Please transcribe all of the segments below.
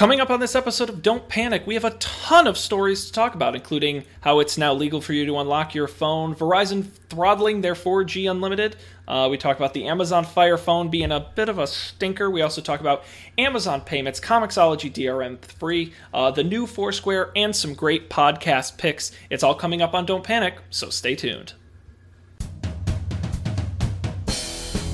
Coming up on this episode of Don't Panic, we have a ton of stories to talk about, including how it's now legal for you to unlock your phone, Verizon throttling their 4G unlimited. Uh, we talk about the Amazon Fire phone being a bit of a stinker. We also talk about Amazon payments, Comixology DRM free, uh, the new Foursquare, and some great podcast picks. It's all coming up on Don't Panic, so stay tuned.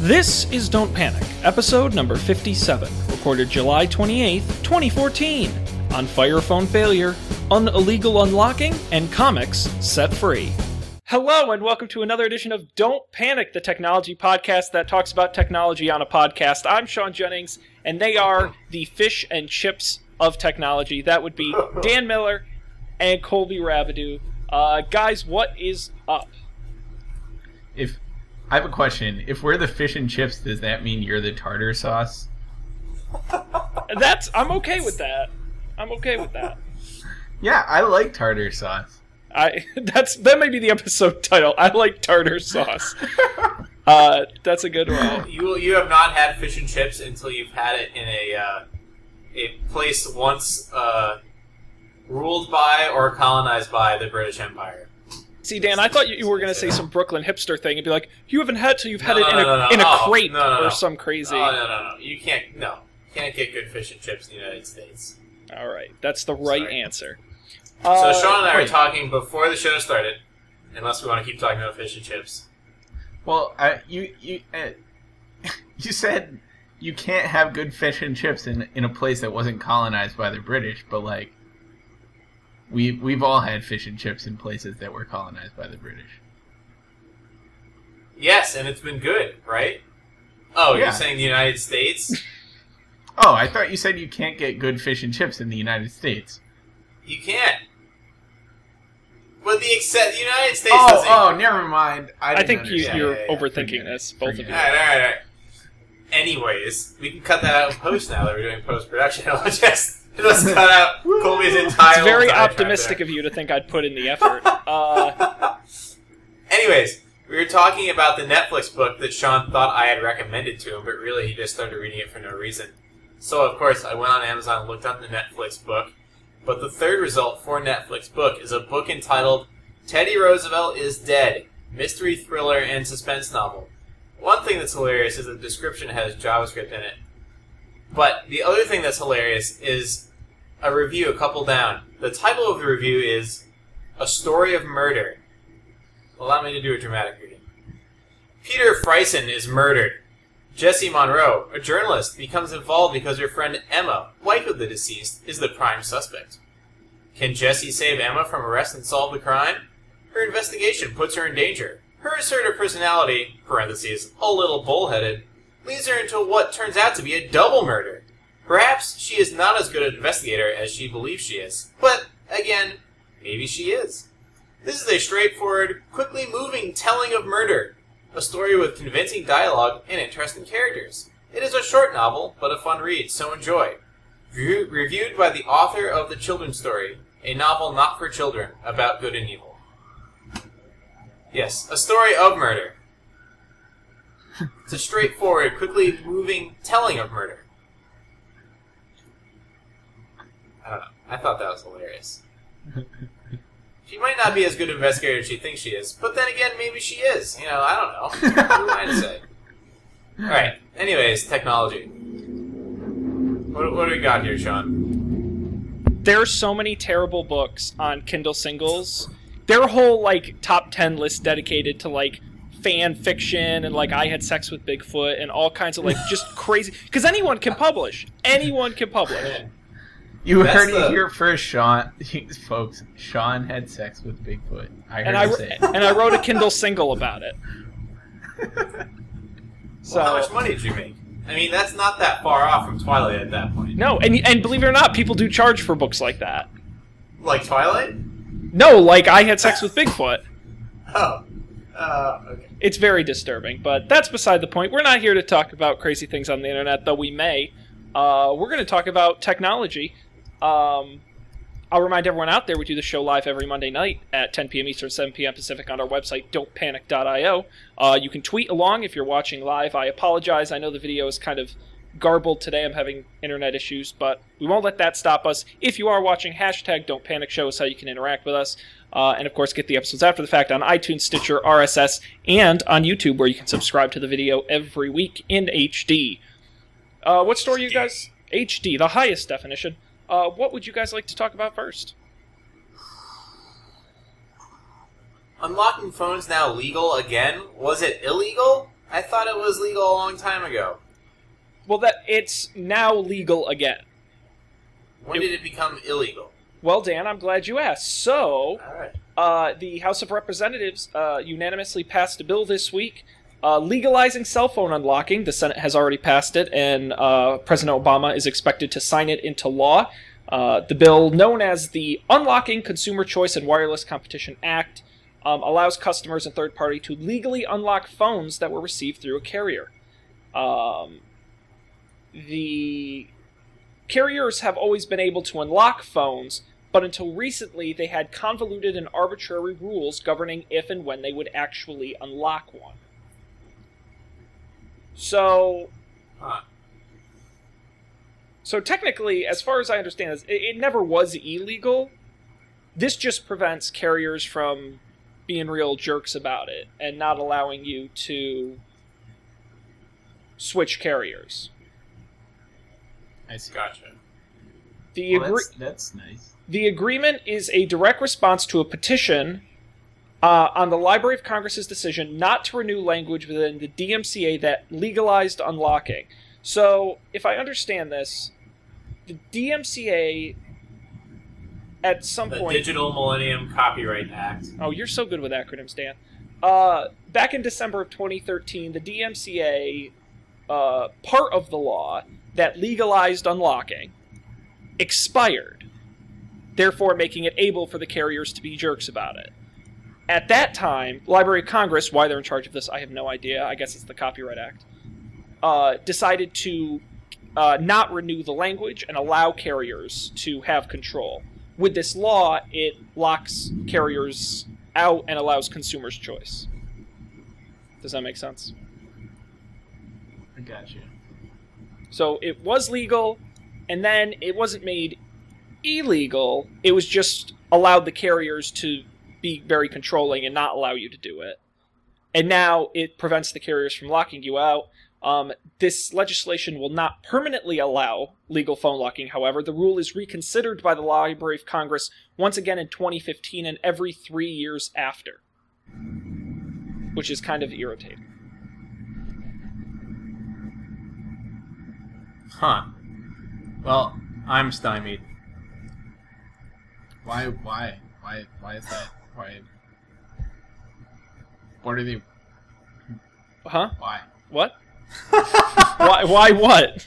This is Don't Panic, episode number 57, recorded July 28th, 2014, on Fire Phone Failure, Unillegal Unlocking, and Comics Set Free. Hello, and welcome to another edition of Don't Panic, the technology podcast that talks about technology on a podcast. I'm Sean Jennings, and they are the fish and chips of technology. That would be Dan Miller and Colby Rabideau. Uh, guys, what is up? If I have a question, if we're the fish and chips, does that mean you're the tartar sauce? That's I'm okay with that. I'm okay with that. Yeah, I like tartar sauce. I that's that may be the episode title. I like tartar sauce. Uh, that's a good one. You you have not had fish and chips until you've had it in a uh, a place once uh, ruled by or colonized by the British Empire. See, Dan, I thought you, you were going to say some Brooklyn hipster thing and be like, "You haven't had till you've had No, it in no, a no, no. in a Oh, crate no, no, no. or some crazy." Oh no no no! You can't no can't get good fish and chips in the United States. All right, that's the right Sorry. answer. So Uh, Sean and I were talking before the show started. Unless we want to keep talking about fish and chips. Well, I, you you uh, you said you can't have good fish and chips in in a place that wasn't colonized by the British, but like we we've all had fish and chips in places that were colonized by the British. Yes, and it's been good, right? Oh, Yeah. you're saying the United States? Oh, I thought you said you can't get good fish and chips in the United States. You can't. But the except the United States Oh, doesn't. oh, never mind. I, I think you, understand. you're Yeah, yeah, yeah. overthinking Forget it. this, both of you. All right, all right, all right. Anyways, we can cut that out in post now that we're doing post production. I'll just let's cut out Colby's entire. It's very optimistic there. of you to think I'd put in the effort. Uh, Anyways, we were talking about the Netflix book that Sean thought I had recommended to him, but really he just started reading it for no reason. So of course I went on Amazon and looked up the Netflix book. But the third result for Netflix book is a book entitled Teddy Roosevelt is Dead: Mystery Thriller and Suspense Novel. One thing that's hilarious is the description has JavaScript in it. But the other thing that's hilarious is a review a couple down. The title of the review is A Story of Murder. Allow me to do a dramatic reading. Peter Friesen is murdered. Jesse Monroe, a journalist, becomes involved because her friend Emma, wife of the deceased, is the prime suspect. Can Jesse save Emma from arrest and solve the crime? Her investigation puts her in danger. Her assertive personality, parentheses, a little bullheaded, leads her into what turns out to be a double murder. Perhaps she is not as good an investigator as she believes she is. But, again, maybe she is. This is a straightforward, quickly moving telling of murder. A story with convincing dialogue and interesting characters. It is a short novel, but a fun read, so enjoy. Review- reviewed by the author of The Children's Story, a novel not for children about good and evil. Yes, a story of murder. It's a straightforward, quickly moving telling of murder. I don't know. I thought that was hilarious. She might not be as good an investigator as she thinks she is, but then again, maybe she is. You know, I don't know. Who am I to say? All right. Anyways, technology. What, what do we got here, Sean? there are so many terrible books on Kindle singles. Their whole like top ten list dedicated to like fan fiction and like I had sex with Bigfoot and all kinds of like just crazy because anyone can publish. Anyone can publish. You That's heard the- it here first, Sean. Folks, Sean had sex with Bigfoot. I heard And I say. it. and I wrote a Kindle single about it. So Well, how much money did you make? I mean, that's not that far off from Twilight at that point. no, and and believe it or not, people do charge for books like that. Like Twilight? No, like I had sex with Bigfoot. Oh. Uh, okay. It's very disturbing, but that's beside the point. We're not here to talk about crazy things on the internet, though we may. Uh, we're going to talk about technology. Um, I'll remind everyone out there we do the show live every Monday night at 10 p.m. Eastern, 7 p.m. Pacific on our website, don'tpanic.io. Uh, you can tweet along if you're watching live. I apologize. I know the video is kind of garbled today. I'm having internet issues, but we won't let that stop us. If you are watching, hashtag Don't Panic Show is how you can interact with us. Uh, and of course, get the episodes after the fact on iTunes, Stitcher, RSS, and on YouTube, where you can subscribe to the video every week in HD. Uh, what story you guys? HD, the highest definition. Uh, what would you guys like to talk about first? Unlocking phones now legal again? Was it illegal? I thought it was legal a long time ago. Well, that it's now legal again. When did it become illegal? Well, Dan, I'm glad you asked. So, uh, the House of Representatives uh, unanimously passed a bill this week uh, legalizing cell phone unlocking. The Senate has already passed it, and uh, President Obama is expected to sign it into law. Uh, the bill, known as the Unlocking Consumer Choice and Wireless Competition Act, um, allows customers and third party to legally unlock phones that were received through a carrier. Um, the carriers have always been able to unlock phones, but until recently they had convoluted and arbitrary rules governing if and when they would actually unlock one. So, Huh. so technically, as far as I understand, it, it never was illegal. This just prevents carriers from being real jerks about it and not allowing you to switch carriers. I see. Gotcha. The Well, agree- that's, that's nice. The agreement is a direct response to a petition uh, on the Library of Congress's decision not to renew language within the DMCA that legalized unlocking. So, if I understand this, the DMCA at some The point. Digital Millennium Copyright Act. Oh, you're so good with acronyms, Dan. Uh, back in December of 2013, the DMCA, uh, part of the law that legalized unlocking, expired, therefore making it able for the carriers to be jerks about it. At that time, Library of Congress, why they're in charge of this, I have no idea. I guess it's the Copyright Act. Uh, decided to uh, not renew the language and allow carriers to have control with this law, it locks carriers out and allows consumers choice. Does that make sense? I got you. So it was legal, and then it wasn't made illegal. It was just allowed the carriers to be very controlling and not allow you to do it. And now it prevents the carriers from locking you out. Um, this legislation will not permanently allow legal phone locking, however. The rule is reconsidered by the Library of Congress once again in 2015 and every three years after, which is kind of irritating. Huh. Well, I'm stymied. Why? Why? Why? Why is that? Why? What are they? Huh? Why? What? why? Why? What?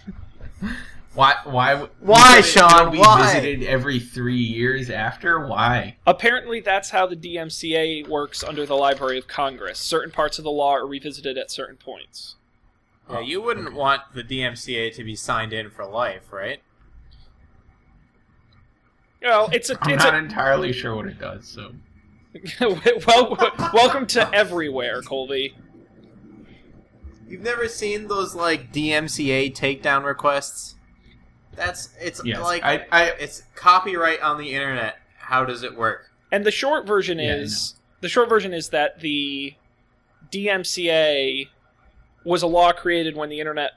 Why? Why? Why, Sean? it'll Be Why? visited every three years after. Why? Apparently, that's how the DMCA works under the Library of Congress. Certain parts of the law are revisited at certain points. Yeah, you wouldn't want the DMCA to be signed in for life, right? Well, it's a I'm it's not a entirely sure what it does. So well. Welcome to everywhere, Colby. You've never seen those like DMCA takedown requests? That's it's yes, like I, I it's copyright on the internet. How does it work? And the short version Yeah, is the short version is that the DMCA was a law created when the internet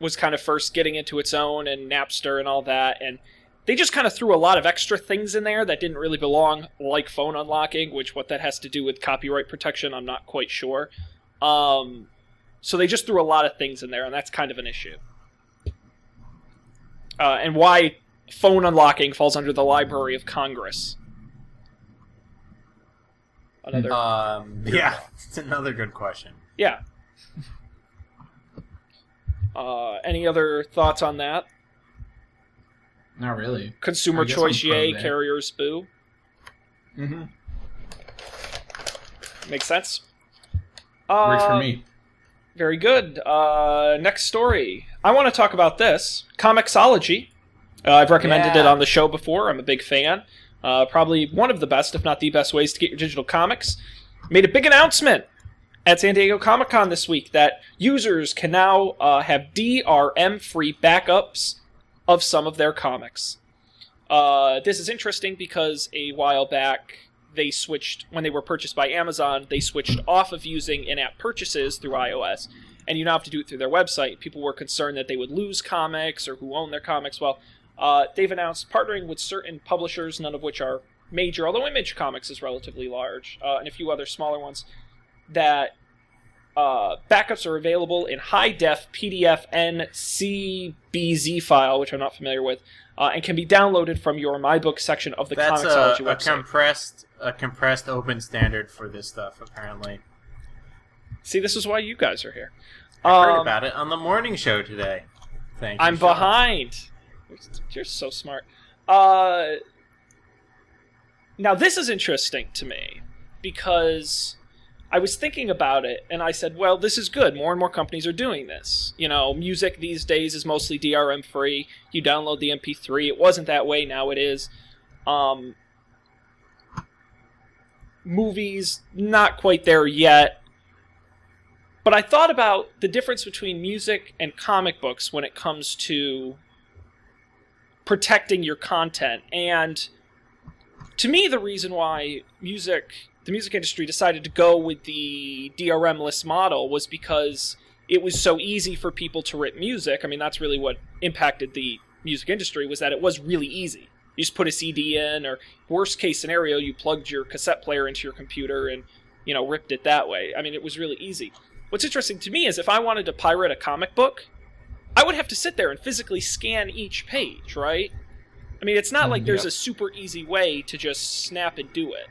was kind of first getting into its own and Napster and all that and they just kind of threw a lot of extra things in there that didn't really belong like phone unlocking which what that has to do with copyright protection I'm not quite sure um, so they just threw a lot of things in there and that's kind of an issue uh, and why phone unlocking falls under the Library of Congress another Um, yeah, it's another good question. Yeah. Uh, any other thoughts on that? not really. Consumer choice, yay. Carriers, boo. Mm-hmm. Makes sense. Uh, Works for me. Very good. Uh, next story. I want to talk about this Comixology. Uh, I've recommended it on the show before. I'm a big fan. Uh, probably one of the best, if not the best, ways to get your digital comics. Made a big announcement. At San Diego Comic Con this week that users can now uh, have DRM free backups of some of their comics. Uh, this is interesting because a while back they switched, when they were purchased by Amazon, they switched off of using in app purchases through iOS, and you now have to do it through their website. People were concerned that they would lose comics or who own their comics. Well, uh, they've announced partnering with certain publishers, none of which are major, although Image Comics is relatively large, uh, and a few other smaller ones, that uh, backups are available in high def PDF and CBZ file, which I'm not familiar with, uh, and can be downloaded from your My Book section of the That's a, Comixology a website. compressed a compressed open standard for this stuff. Apparently, See, this is why you guys are here. I heard Um, about it on the morning show today. Thank you. I'm Sean. behind. You're so smart. Uh, now this is interesting to me because I was thinking about it and I said, well, this is good. More and more companies are doing this. You know, music these days is mostly DRM free. You download the MP3. It wasn't that way. Now it is. Um, movies, not quite there yet. But I thought about the difference between music and comic books when it comes to protecting your content. And to me, the reason why music, the music industry decided to go with the DRM-less model was because it was so easy for people to rip music. I mean, that's really what impacted the music industry was that it was really easy. You just put a CD in, or worst case scenario, you plugged your cassette player into your computer and you know ripped it that way. I mean, it was really easy. What's interesting to me is if I wanted to pirate a comic book, I would have to sit there and physically scan each page, right? I mean, it's not like mm, there's Yep. a super easy way to just snap and do it.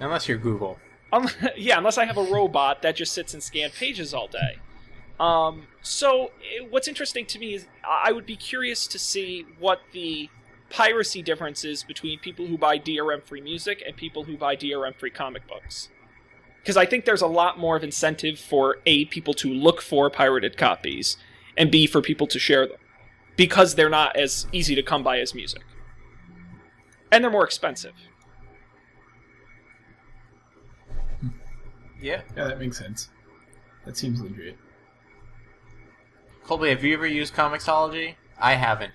Unless you're Google. Um, yeah, unless I have a robot that just sits and scans pages all day. Um, so, eh, what's interesting to me is I I would be curious to see what the piracy difference is between people who buy DRM free music and people who buy DRM free comic books. Because I think there's a lot more of incentive for A, people to look for pirated copies, and B, for people to share them. Because they're not as easy to come by as music. And they're more expensive. Yeah. Yeah, that makes sense. That seems legit. Colby, have you ever used Comixology? I haven't.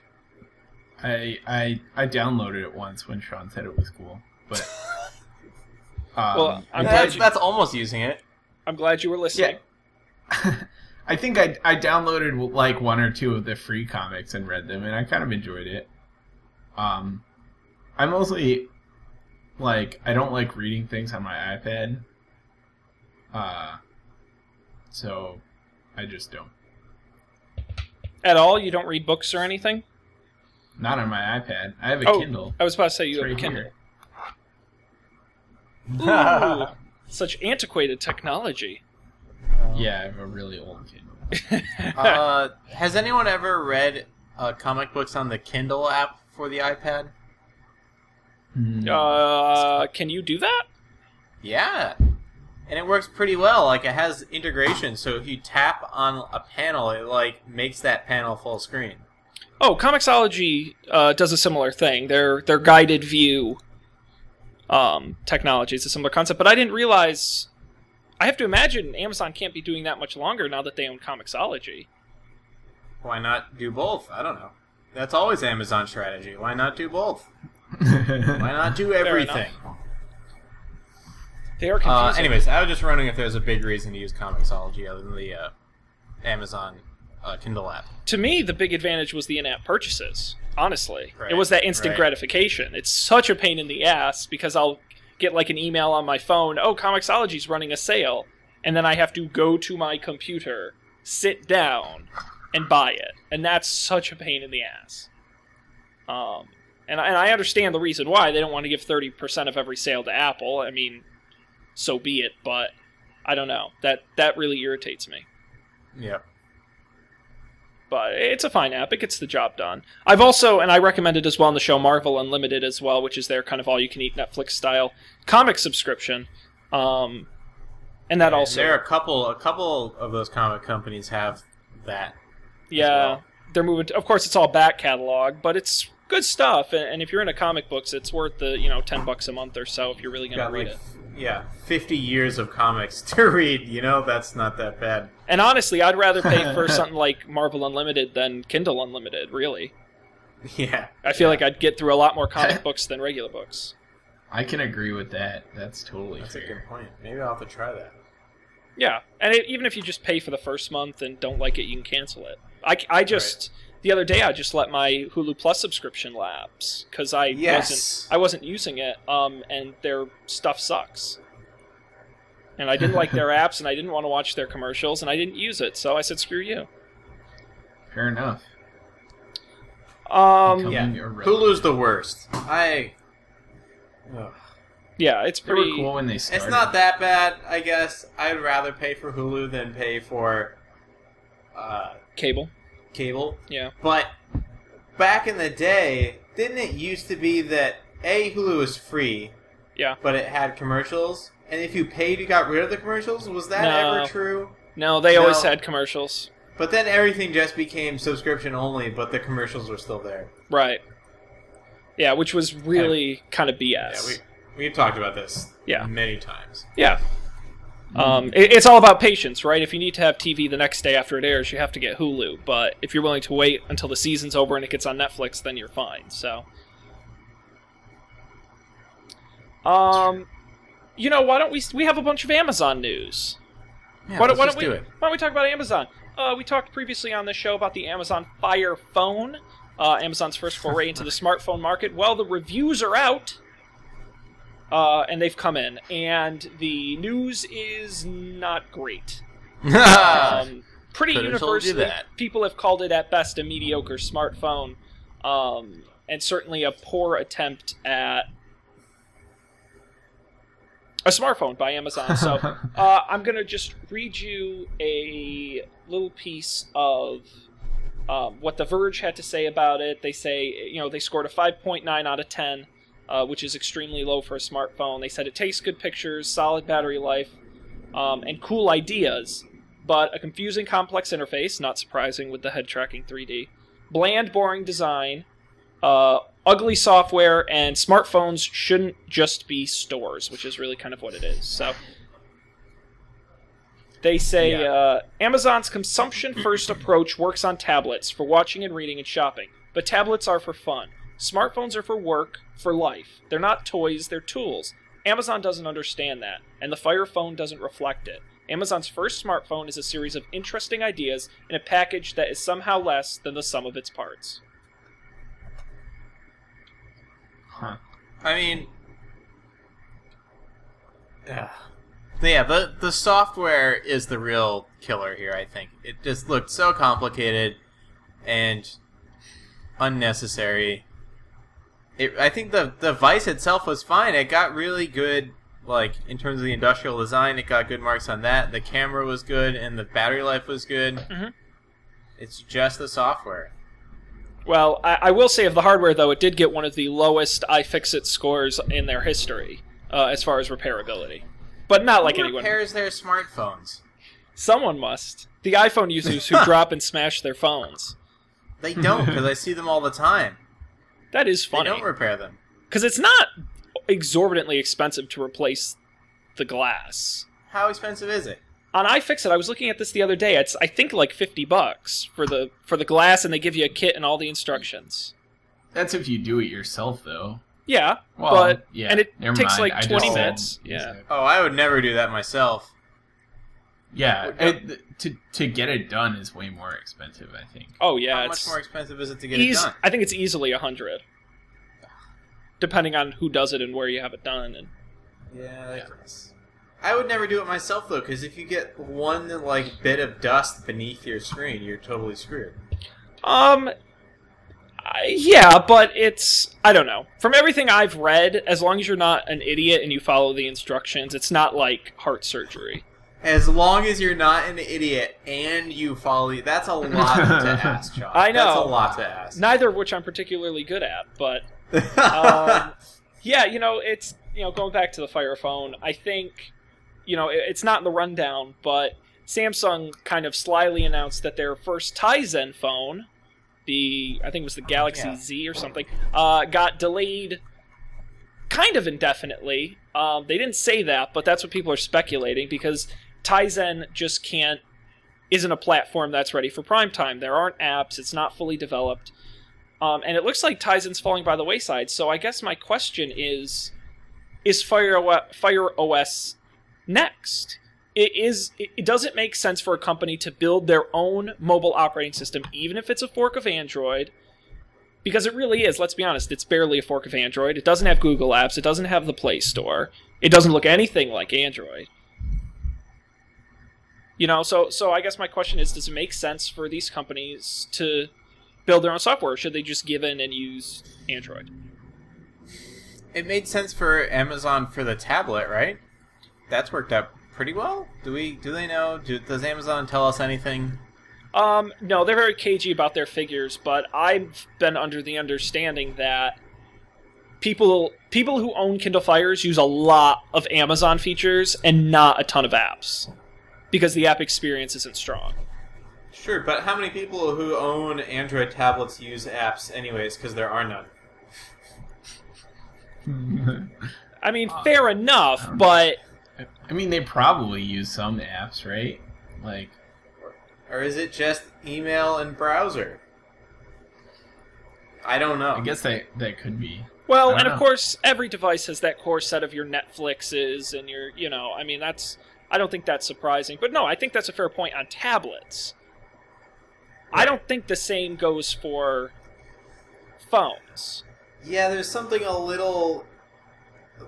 I I I downloaded it once when Sean said it was cool, but um, Well, I'm I glad That's, you- that's almost using it. I'm glad you were listening. I think I I downloaded like one or two of the free comics and read them, and I kind of enjoyed it. Um, I mostly like I don't like reading things on my iPad. Uh, so I just don't. At all? You don't read books or anything? Not on my iPad. I have a Oh, Kindle. I was about to say you It's have a Kindle. here. Ooh, such antiquated technology. Yeah, I have a really old Kindle. uh, has anyone ever read uh, comic books on the Kindle app for the iPad? Hmm. Uh, can you do that? Yeah. And it works pretty well. Like it has integration, so if you tap on a panel, it like makes that panel full screen. Oh, Comixology uh, does a similar thing. Their their guided view um, technology is a similar concept, but I didn't realize. I have to imagine Amazon can't be doing that much longer now that they own Comixology. Why not do both? I don't know. That's always Amazon strategy. Why not do both? Why not do enough. everything? They are confusing. Uh, anyways, I was just wondering if there's a big reason to use Comixology other than the uh, Amazon uh, Kindle app. to me, the big advantage was the in-app purchases. Honestly, Right, it was that instant right. gratification. It's such a pain in the ass because I'll get like an email on my phone. Oh, Comixology's running a sale, and then I have to go to my computer, sit down, and buy it, and that's such a pain in the ass. Um, and I, and I understand the reason why they don't want to give thirty percent of every sale to Apple. I mean, so be it. But I don't know that that really irritates me Yeah. but it's a fine app. It gets the job done. I've also, and I recommend it as well on the show, Marvel Unlimited as well, which is their kind of all-you-can-eat Netflix style comic subscription. Um, and that also, there are a couple. A couple of those comic companies have that. yeah, well. they're moving. To, of course, it's all back catalog, but it's good stuff. And, and if you're into comic books, it's worth the you know ten bucks a month or so if you're really going to read like, it. Yeah, 50 years of comics to read. You know, that's not that bad. And honestly, I'd rather pay for something like Marvel Unlimited than Kindle Unlimited. Really, Yeah. I feel like I'd get through a lot more comic books than regular books. I can agree with that. That's totally That's a good point. Maybe I'll have to try that. Yeah, and it, even if you just pay for the first month and don't like it, you can cancel it. I, I just the other day I just let my Hulu Plus subscription lapse because I wasn't I wasn't using it, um, and their stuff sucks. And I didn't like their apps, and I didn't want to watch their commercials, and I didn't use it, so I said, "Screw you." Fair enough. Um, Become- Yeah. Hulu's the worst. I. Ugh. yeah, it's They were pretty. cool when they started. It's not that bad, I guess. I'd rather pay for Hulu than pay for uh, Cable, cable. yeah. But back in the day, didn't it used to be that A, Hulu was free, Yeah. but it had commercials? And if you paid, you got rid of the commercials? Was that No. ever true? No, they always had commercials. But then everything just became subscription only, but the commercials were still there. Right. Yeah, which was really kind of BS. Yeah, we, we've talked about this Yeah. many times. Yeah. Um, it, it's all about patience, right? If you need to have TV the next day after it airs, you have to get Hulu. But if you're willing to wait until the season's over and it gets on Netflix, then you're fine. So, um, you know, why don't we? We have a bunch of Amazon news. Yeah, why why don't we? do it. Why don't we talk about Amazon? Uh, we talked previously on the show about the Amazon Fire Phone, uh, Amazon's first foray into the smartphone market. Well, the reviews are out, uh, and they've come in, and the news is not great. Um, pretty Could've told you universally, that. people have called it at best a mediocre smartphone, um, and certainly a poor attempt at a smartphone by Amazon. So uh, I'm going to just read you a little piece of um, what The Verge had to say about it. They say, you know, they scored a 5.9 out of 10, uh, which is extremely low for a smartphone. They said it takes good pictures, solid battery life, um, and cool ideas, but a confusing, complex interface, not surprising with the head tracking 3D, bland, boring design, uh, ugly software, and smartphones shouldn't just be stores, which is really kind of what it is. So they say Yeah. uh, Amazon's consumption first approach works on tablets for watching and reading and shopping, but tablets are for fun. Smartphones are for work, for life. They're not toys, they're tools. Amazon doesn't understand that, and the Fire Phone doesn't reflect it. Amazon's first smartphone is a series of interesting ideas in a package that is somehow less than the sum of its parts. Huh. I mean, yeah, yeah. The the software is the real killer here. I think it just looked so complicated and unnecessary. It, I think the the device itself was fine. It got really good, like in terms of the industrial design. It got good marks on that. The camera was good, and the battery life was good. Mhm. It's just the software. Well, I, I will say of the hardware, though, it did get one of the lowest iFixit scores in their history uh, as far as repairability. But not like Who anyone. repairs their smartphones? Someone must. The iPhone users who drop and smash their phones. They don't because I see them all the time. That is funny. They don't repair them. Because it's not exorbitantly expensive to replace the glass. How expensive is it? On iFixit, I was looking at this the other day. It's I think like fifty bucks for the for the glass, and they give you a kit and all the instructions. That's if you do it yourself, though. Yeah, Well, but yeah, and it takes mind. like twenty minutes. said- Yeah, Oh, I would never do that myself. Yeah, it, to to get it done is way more expensive. I think. Oh yeah, How it's much more expensive is it to get eas- it done? I think it's easily a hundred, depending on who does it and where you have it done. And Yeah, that's- I would never do it myself though, because if you get one like bit of dust beneath your screen, you're totally screwed. um, I- yeah, but it's I don't know. From everything I've read, as long as you're not an idiot and you follow the instructions, it's not like heart surgery. As long as you're not an idiot and you follow, that's a lot to ask, John. I know. That's a lot to ask. Neither of which I'm particularly good at, but um, yeah, you know, it's you know going back to the Fire Phone. I think you know it's not in the rundown, but Samsung kind of slyly announced that their first Tizen phone the I think it was the Galaxy Yeah. Z or something, uh, got delayed kind of indefinitely. Um, they didn't say that, but that's what people are speculating because Tizen just can't isn't a platform that's ready for prime time. There aren't apps. It's not fully developed. Um, and it looks like Tizen's falling by the wayside. So I guess my question is: Is Fire OS, Fire OS next? It is. It it doesn't make sense for a company to build their own mobile operating system, even if it's a fork of Android, because it really is. Let's be honest; it's barely a fork of Android. It doesn't have Google Apps. It doesn't have the Play Store. It doesn't look anything like Android. You know, so so I guess my question is: Does it make sense for these companies to build their own software? Or should they just give in and use Android? It made sense for Amazon for the tablet, right? That's worked out pretty well. Do we? Do they know? Do, does Amazon tell us anything? Um, no, they're very cagey about their figures, but I've been under the understanding that people people who own Kindle Fires use a lot of Amazon features and not a ton of apps because the app experience isn't strong. Sure, but how many people who own Android tablets use apps anyways? Because there are none. I mean, fair enough, but I mean, they probably use some apps, right? Like, Or is it just email and browser? I don't know. I guess that that could be. well, I don't and of course, every device has that core set of your Netflixes and your, you know, I mean, that's I don't think that's surprising, but no, I think that's a fair point on tablets. I don't think the same goes for phones. Yeah, there's something a little.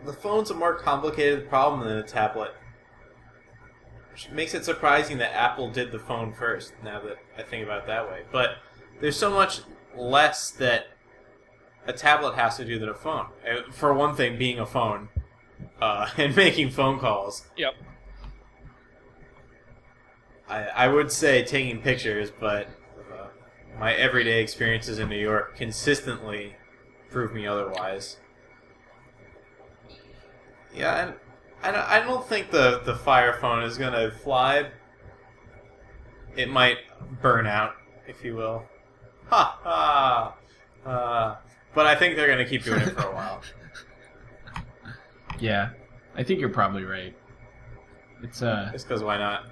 The phone's a more complicated problem than a tablet. Which makes it surprising that Apple did the phone first, now that I think about it that way. But there's so much less that a tablet has to do than a phone. Uh, For one thing, being a phone uh, and making phone calls. Yep. I, I would say taking pictures, but uh, my everyday experiences in New York consistently prove me otherwise. Yeah, and I don't, I don't think the, the Fire phone is going to fly. It might burn out, if you will. Ha ha! Uh, but I think they're going to keep doing it for a while. Yeah, I think you're probably right. It's uh, Just because why not?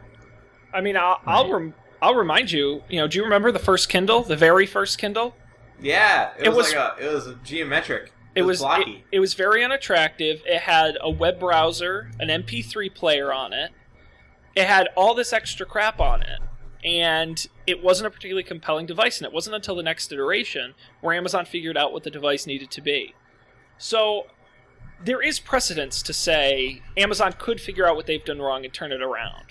I mean, I'll I'll, rem- I'll remind you. You know, do you remember the first Kindle, the very first Kindle? Yeah, it, It was, was- like a, it was geometric. It was blocky. it, it was very unattractive. It had a web browser, an MP3 player on it. It had all this extra crap on it, and it wasn't a particularly compelling device. And it wasn't until the next iteration where Amazon figured out what the device needed to be. So there is precedence to say Amazon could figure out what they've done wrong and turn it around.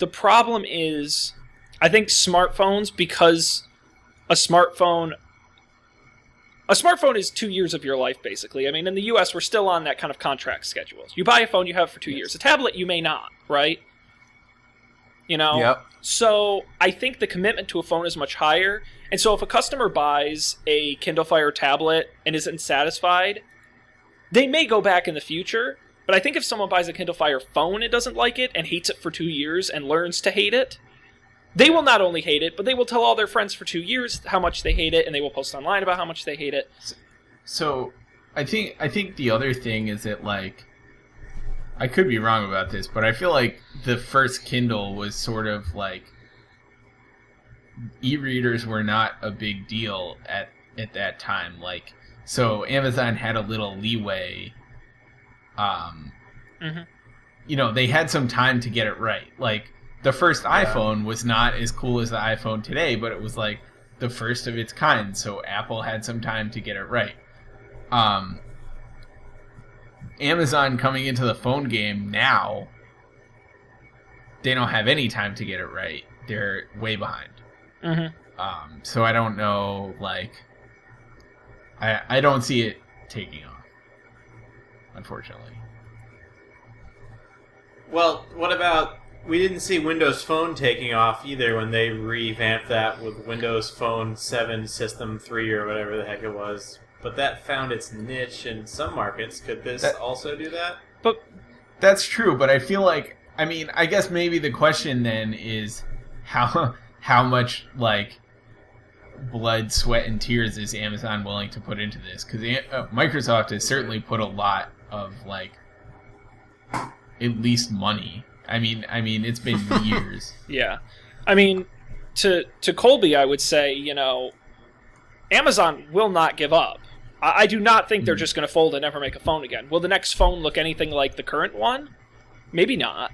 The problem is, I think smartphones because a smartphone a smartphone is two years of your life, basically. I mean, in the U.S., we're still on that kind of contract schedules You buy a phone, you have it for two years. A tablet, you may not, right? You know. Yep. So I think the commitment to a phone is much higher. And so if a customer buys a Kindle Fire tablet and isn't satisfied, they may go back in the future. But I think if someone buys a Kindle Fire phone and doesn't like it and hates it for two years and learns to hate it, they will not only hate it, but they will tell all their friends for two years how much they hate it, and they will post online about how much they hate it. so I think I think the other thing is that like I could be wrong about this, but I feel like the first Kindle was sort of like e-readers were not a big deal at at that time. Like so Amazon had a little leeway um Mhm. you know, they had some time to get it right. Like the first iPhone was not as cool as the iPhone today, but it was like the first of its kind, so Apple had some time to get it right. Um, Amazon coming into the phone game now, they don't have any time to get it right. They're way behind. Mm-hmm. Um, so I don't know, like, I I don't see it taking off, unfortunately. Well, what about we didn't see Windows Phone taking off either when they revamped that with Windows Phone 7 System 3 or whatever the heck it was. But that found its niche in some markets. Could this That- also do that? But That's true, but I feel like I mean, I guess maybe the question then is how how much like blood, sweat, and tears is Amazon willing to put into this? Because uh, Microsoft has certainly put a lot of like at least money. I mean, I mean, it's been years. Yeah, I mean, to to Colby, I would say, you know, Amazon will not give up. I, I do not think they're Mhm. just going to fold and never make a phone again. Will the next phone look anything like the current one? Maybe not.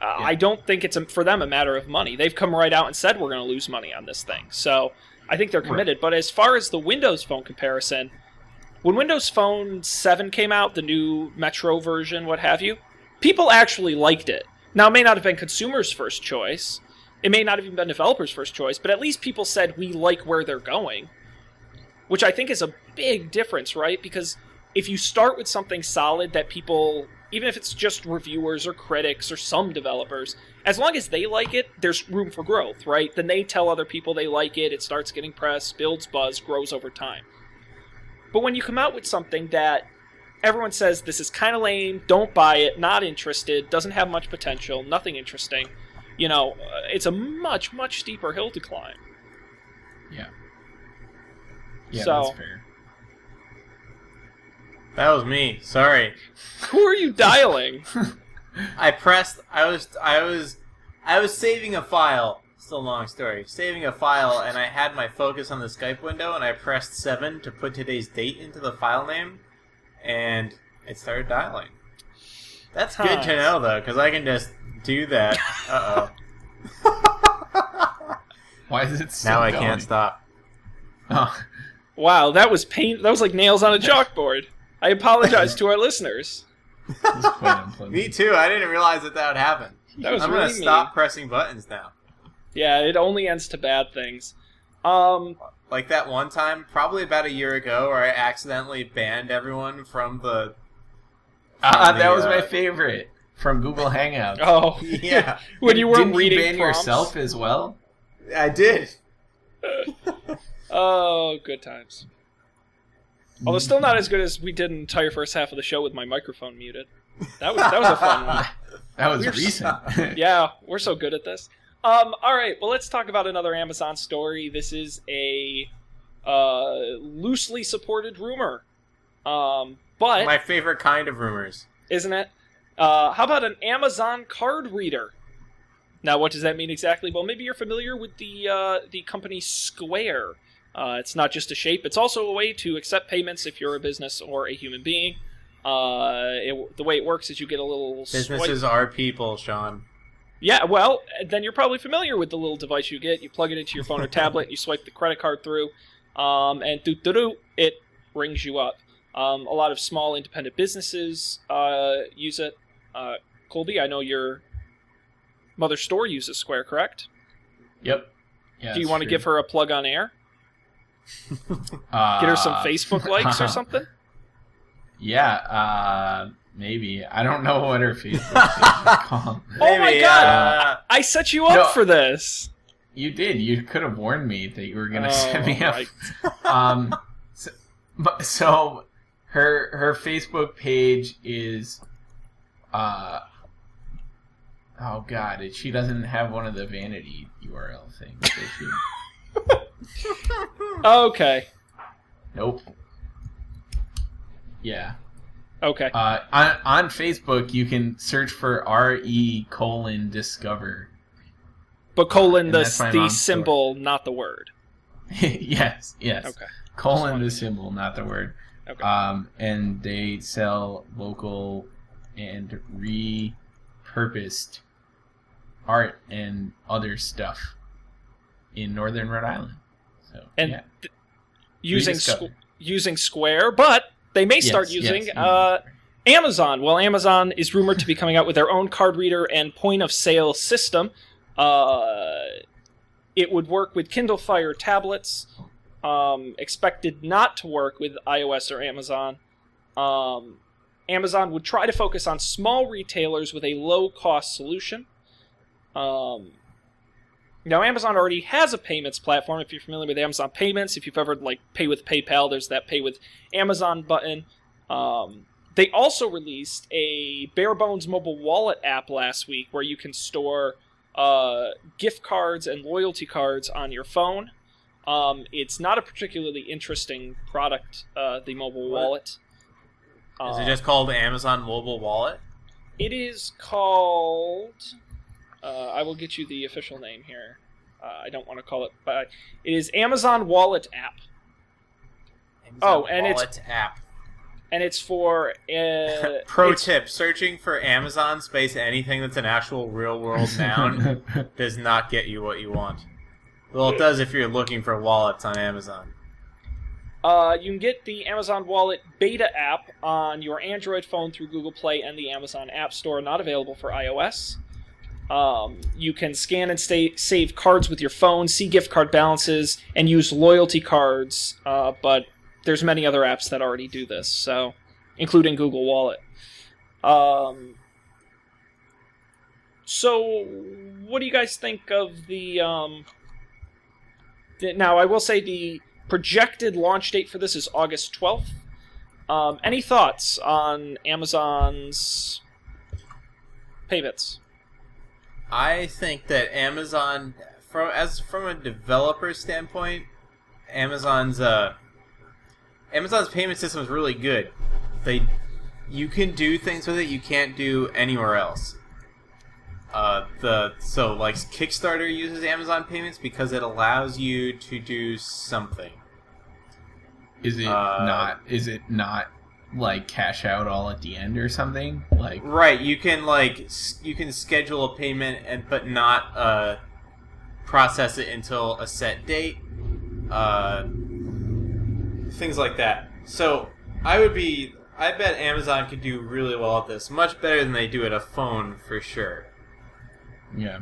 Uh, I don't think it's a, for them a matter of money. They've come right out and said we're going to lose money on this thing. So I think they're committed. But as far as the Windows Phone comparison, when Windows Phone 7 came out, the new Metro version, what have you, people actually liked it. Now, it may not have been consumers' first choice, it may not have even been developers' first choice, but at least people said we like where they're going, which I think is a big difference, right? Because if you start with something solid that people, even if it's just reviewers or critics or some developers, as long as they like it, there's room for growth, right? Then they tell other people they like it, it starts getting press, builds buzz, grows over time. But when you come out with something that everyone says this is kind of lame, don't buy it, not interested, doesn't have much potential, nothing interesting, you know, uh, it's a much, much steeper hill to climb. Yeah. Yeah, So- that's fair. That was me. Sorry. Who are you dialing? I pressed. I was. I was. I was saving a file. Still a long story. Saving a file, and I had my focus on the Skype window, and I pressed seven to put today's date into the file name, and it started dialing. That's good to know, though, because I can just do that. Uh oh. Why is it still now I going? can't stop. Oh, wow, that was pain. That was like nails on a chalkboard. I apologize to our listeners. this is quite unpleasant. Me too. I didn't realize that that would happen. That was I'm really gonna mean. stop pressing buttons now. Yeah, it only ends to bad things. Um, Like that one time, probably about a year ago, where I accidentally banned everyone from the. Ah, from that the, was my uh, favorite from Google Hangouts. oh, Yeah, when you weren't Didn't reading you ban prompts. yourself as well? I did. Oh, good times. Although still not as good as we did an entire first half of the show with my microphone muted. That was that was a fun one. That was We're recent. yeah, we're so good at this. Um, all right, well, let's talk about another Amazon story. This is a uh, loosely supported rumor, um, but My favorite kind of rumors. isn't it? Uh, how about an Amazon card reader? Now, what does that mean exactly? Well, maybe you're familiar with the uh, the company Square. Uh, it's not just a shape; it's also a way to accept payments if you're a business or a human being. Uh, it, the way it works is you get a little swipe- Businesses are people, Sean. Yeah, well, then you're probably familiar with the little device you get. You plug it into your phone or tablet, you swipe the credit card through, um, and doo doo doo, it rings you up. Um, a lot of small independent businesses uh, use it. Uh, Colby, I know your mother store uses Square, correct? yep. Yeah, Do you want to give her a plug on air? uh, Get her some Facebook likes or something? Yeah, uh, maybe. I don't know what her Facebook is called. Oh my God. uh, I set you up No. for this. You did. You could have warned me that you were going to Oh, send me up. right. um, so, but, so her her Facebook page is, uh, oh god, it, she doesn't have one of the vanity URL things. Does she? Okay. nope. Yeah. Okay. Uh, on on Facebook, you can search for re colon discover. But colon the, the symbol, not the word. yes, yes. Okay. Colon the symbol, not the word. Okay. Um, and they sell local and repurposed art and other stuff in northern Rhode Island. So And yeah, th- using squ- using Square, but they may start Yes, using yes, uh, Amazon. Well, Amazon is rumored to be coming out with their own card reader and point of sale system. Uh, it would work with Kindle Fire tablets. Um, expected not to work with iOS or Amazon. Um, Amazon would try to focus on small retailers with a low cost solution. Um, now, Amazon already has a payments platform. If you're familiar with Amazon Payments, if you've ever like pay with PayPal, there's that pay with Amazon button. Um, they also released a bare bones mobile wallet app last week where you can store uh, gift cards and loyalty cards on your phone. Um, it's not a particularly interesting product, uh, the mobile What? wallet. Is Uh, it just called Amazon Mobile Wallet? It is called. Uh, I will get you the official name here. Uh, I don't want to call it, but it is Amazon Wallet app, Amazon Oh, and it's- app. and it's for uh, Pro it's- tip: searching for Amazon space anything that's an actual real world noun does not get you what you want. Well, it does if you're looking for wallets on Amazon. Uh, you can get the Amazon Wallet beta app on your Android phone through Google Play and the Amazon App Store. Not available for iOS. Um, you can scan and stay, save cards with your phone, see gift card balances, and use loyalty cards. Uh, but there's many other apps that already do this, so including Google Wallet. Um, so, what do you guys think of the? Um, the now, I will say the projected launch date for this is August 12th. Um, any thoughts on Amazon's payments? I think that Amazon, from as from a developer standpoint, Amazon's uh, Amazon's payment system is really good. They, you can do things with it you can't do anywhere else. Uh, the so like Kickstarter uses Amazon payments because it allows you to do something. Is it Uh, not? Is it not like cash out all at the end or something? Like Right, you can like you can schedule a payment and but not uh, process it until a set date. Uh, things like that. So I would be. I bet Amazon could do really well at this, much better than they do at a phone for sure. yeah,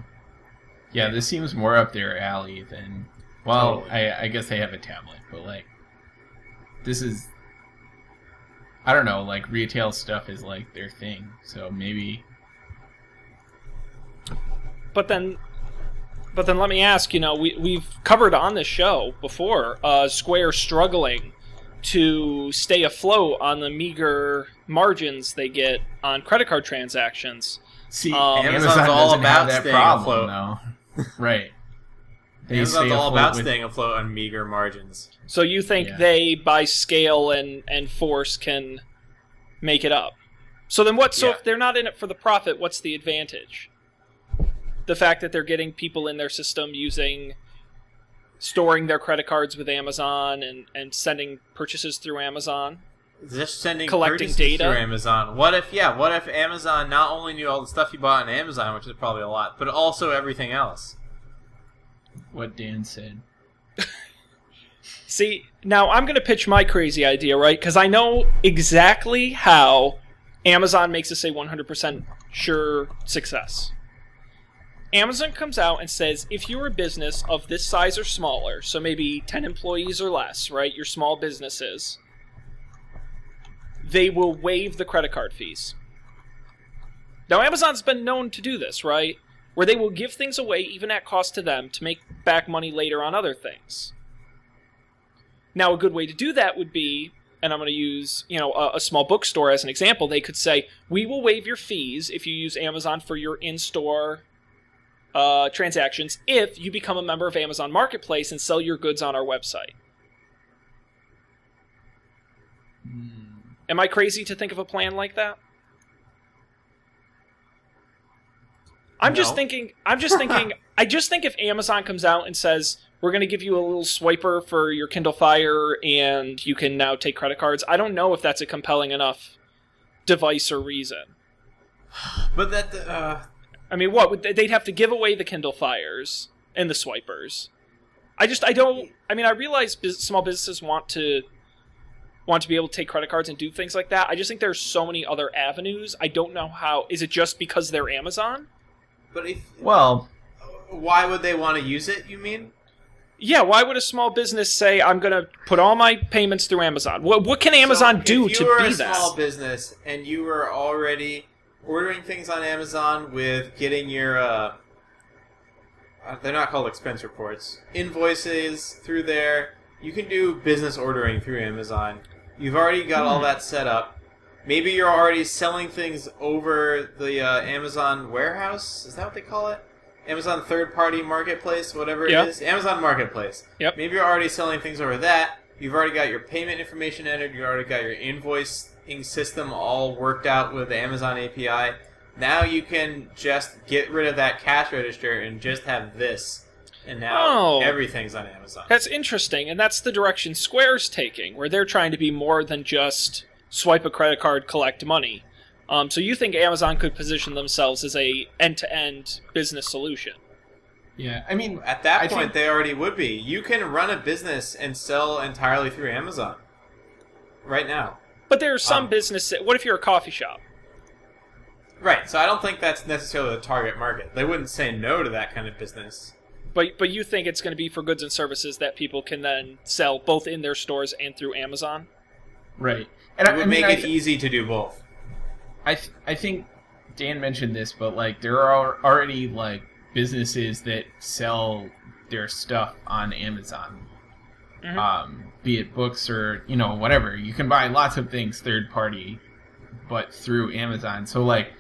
yeah. This seems more up their alley than. Well, Totally. I, I guess they have a tablet, but like, this is. I don't know. Like retail stuff is like their thing, so maybe. But then, but then let me ask. You know, we we've covered on this show before uh, Square struggling to stay afloat on the meager margins they get on credit card transactions. See, Um, Amazon's Amazon all about that staying problem, though. right. They Amazon's stay all afloat about with- staying afloat on meager margins. So you think Yeah. they, by scale and and force, can make it up? So then what? So Yeah. if they're not in it for the profit, what's the advantage? The fact that they're getting people in their system using, storing their credit cards with Amazon and and sending purchases through Amazon. Just sending Collecting data? through Amazon. What if, yeah, what if Amazon not only knew all the stuff you bought on Amazon, which is probably a lot, but also everything else? What Dan said. See, now I'm going to pitch my crazy idea, right? Because I know exactly how Amazon makes us a 100% sure success. Amazon comes out and says if you're a business of this size or smaller, so maybe 10 employees or less, right? Your small businesses, they will waive the credit card fees. Now, Amazon's been known to do this, right? Where they will give things away even at cost to them to make back money later on other things. Now, a good way to do that would be, and I'm going to use, you know, a, a small bookstore as an example. They could say, "We will waive your fees if you use Amazon for your in-store uh, transactions if you become a member of Amazon Marketplace and sell your goods on our website." Am I crazy to think of a plan like that? I'm just thinking. I'm just thinking. I just think if Amazon comes out and says we're going to give you a little swiper for your Kindle Fire and you can now take credit cards, I don't know if that's a compelling enough device or reason. But that, uh, I mean, what they- they'd have to give away the Kindle Fires and the swipers? I just I don't. I mean, I realize small businesses want to want to be able to take credit cards and do things like that. I just think there's so many other avenues. I don't know how. Is it just because they're Amazon? But if, Well, why would they want to use it, you mean? Yeah, why would a small business say I'm going to put all my payments through Amazon? What what can Amazon So, do if you to were be a that? small business and you were already ordering things on Amazon with getting your uh, uh, they're not called expense reports invoices through there you can do business ordering through Amazon you've already got all Hmm. that set up maybe you're already selling things over the uh, Amazon warehouse is that what they call it Amazon third party marketplace, whatever it Yeah. is. Amazon Marketplace. Yep. Maybe you're already selling things over that. You've already got your payment information entered. You already got your invoicing system all worked out with the Amazon API. Now you can just get rid of that cash register and just have this. And now Oh. everything's on Amazon. That's interesting, and that's the direction Square's taking, where they're trying to be more than just swipe a credit card, collect money. Um, so you think Amazon could position themselves as a end-to-end business solution? Yeah, I mean, At that I point, think- they already would be. You can run a business and sell entirely through Amazon right now. But there are some Um, business. What if you're a coffee shop? Right. So I don't think that's necessarily the target market. They wouldn't say no to that kind of business. But but you think it's going to be for goods and services that people can then sell both in their stores and through Amazon? Right, and It I, would I mean, make I, it easy to do both. I, th- I think Dan mentioned this, but like there are already like businesses that sell their stuff on Amazon. Mhm. Um, be it books or you know whatever. You can buy lots of things third party, but through Amazon. So like,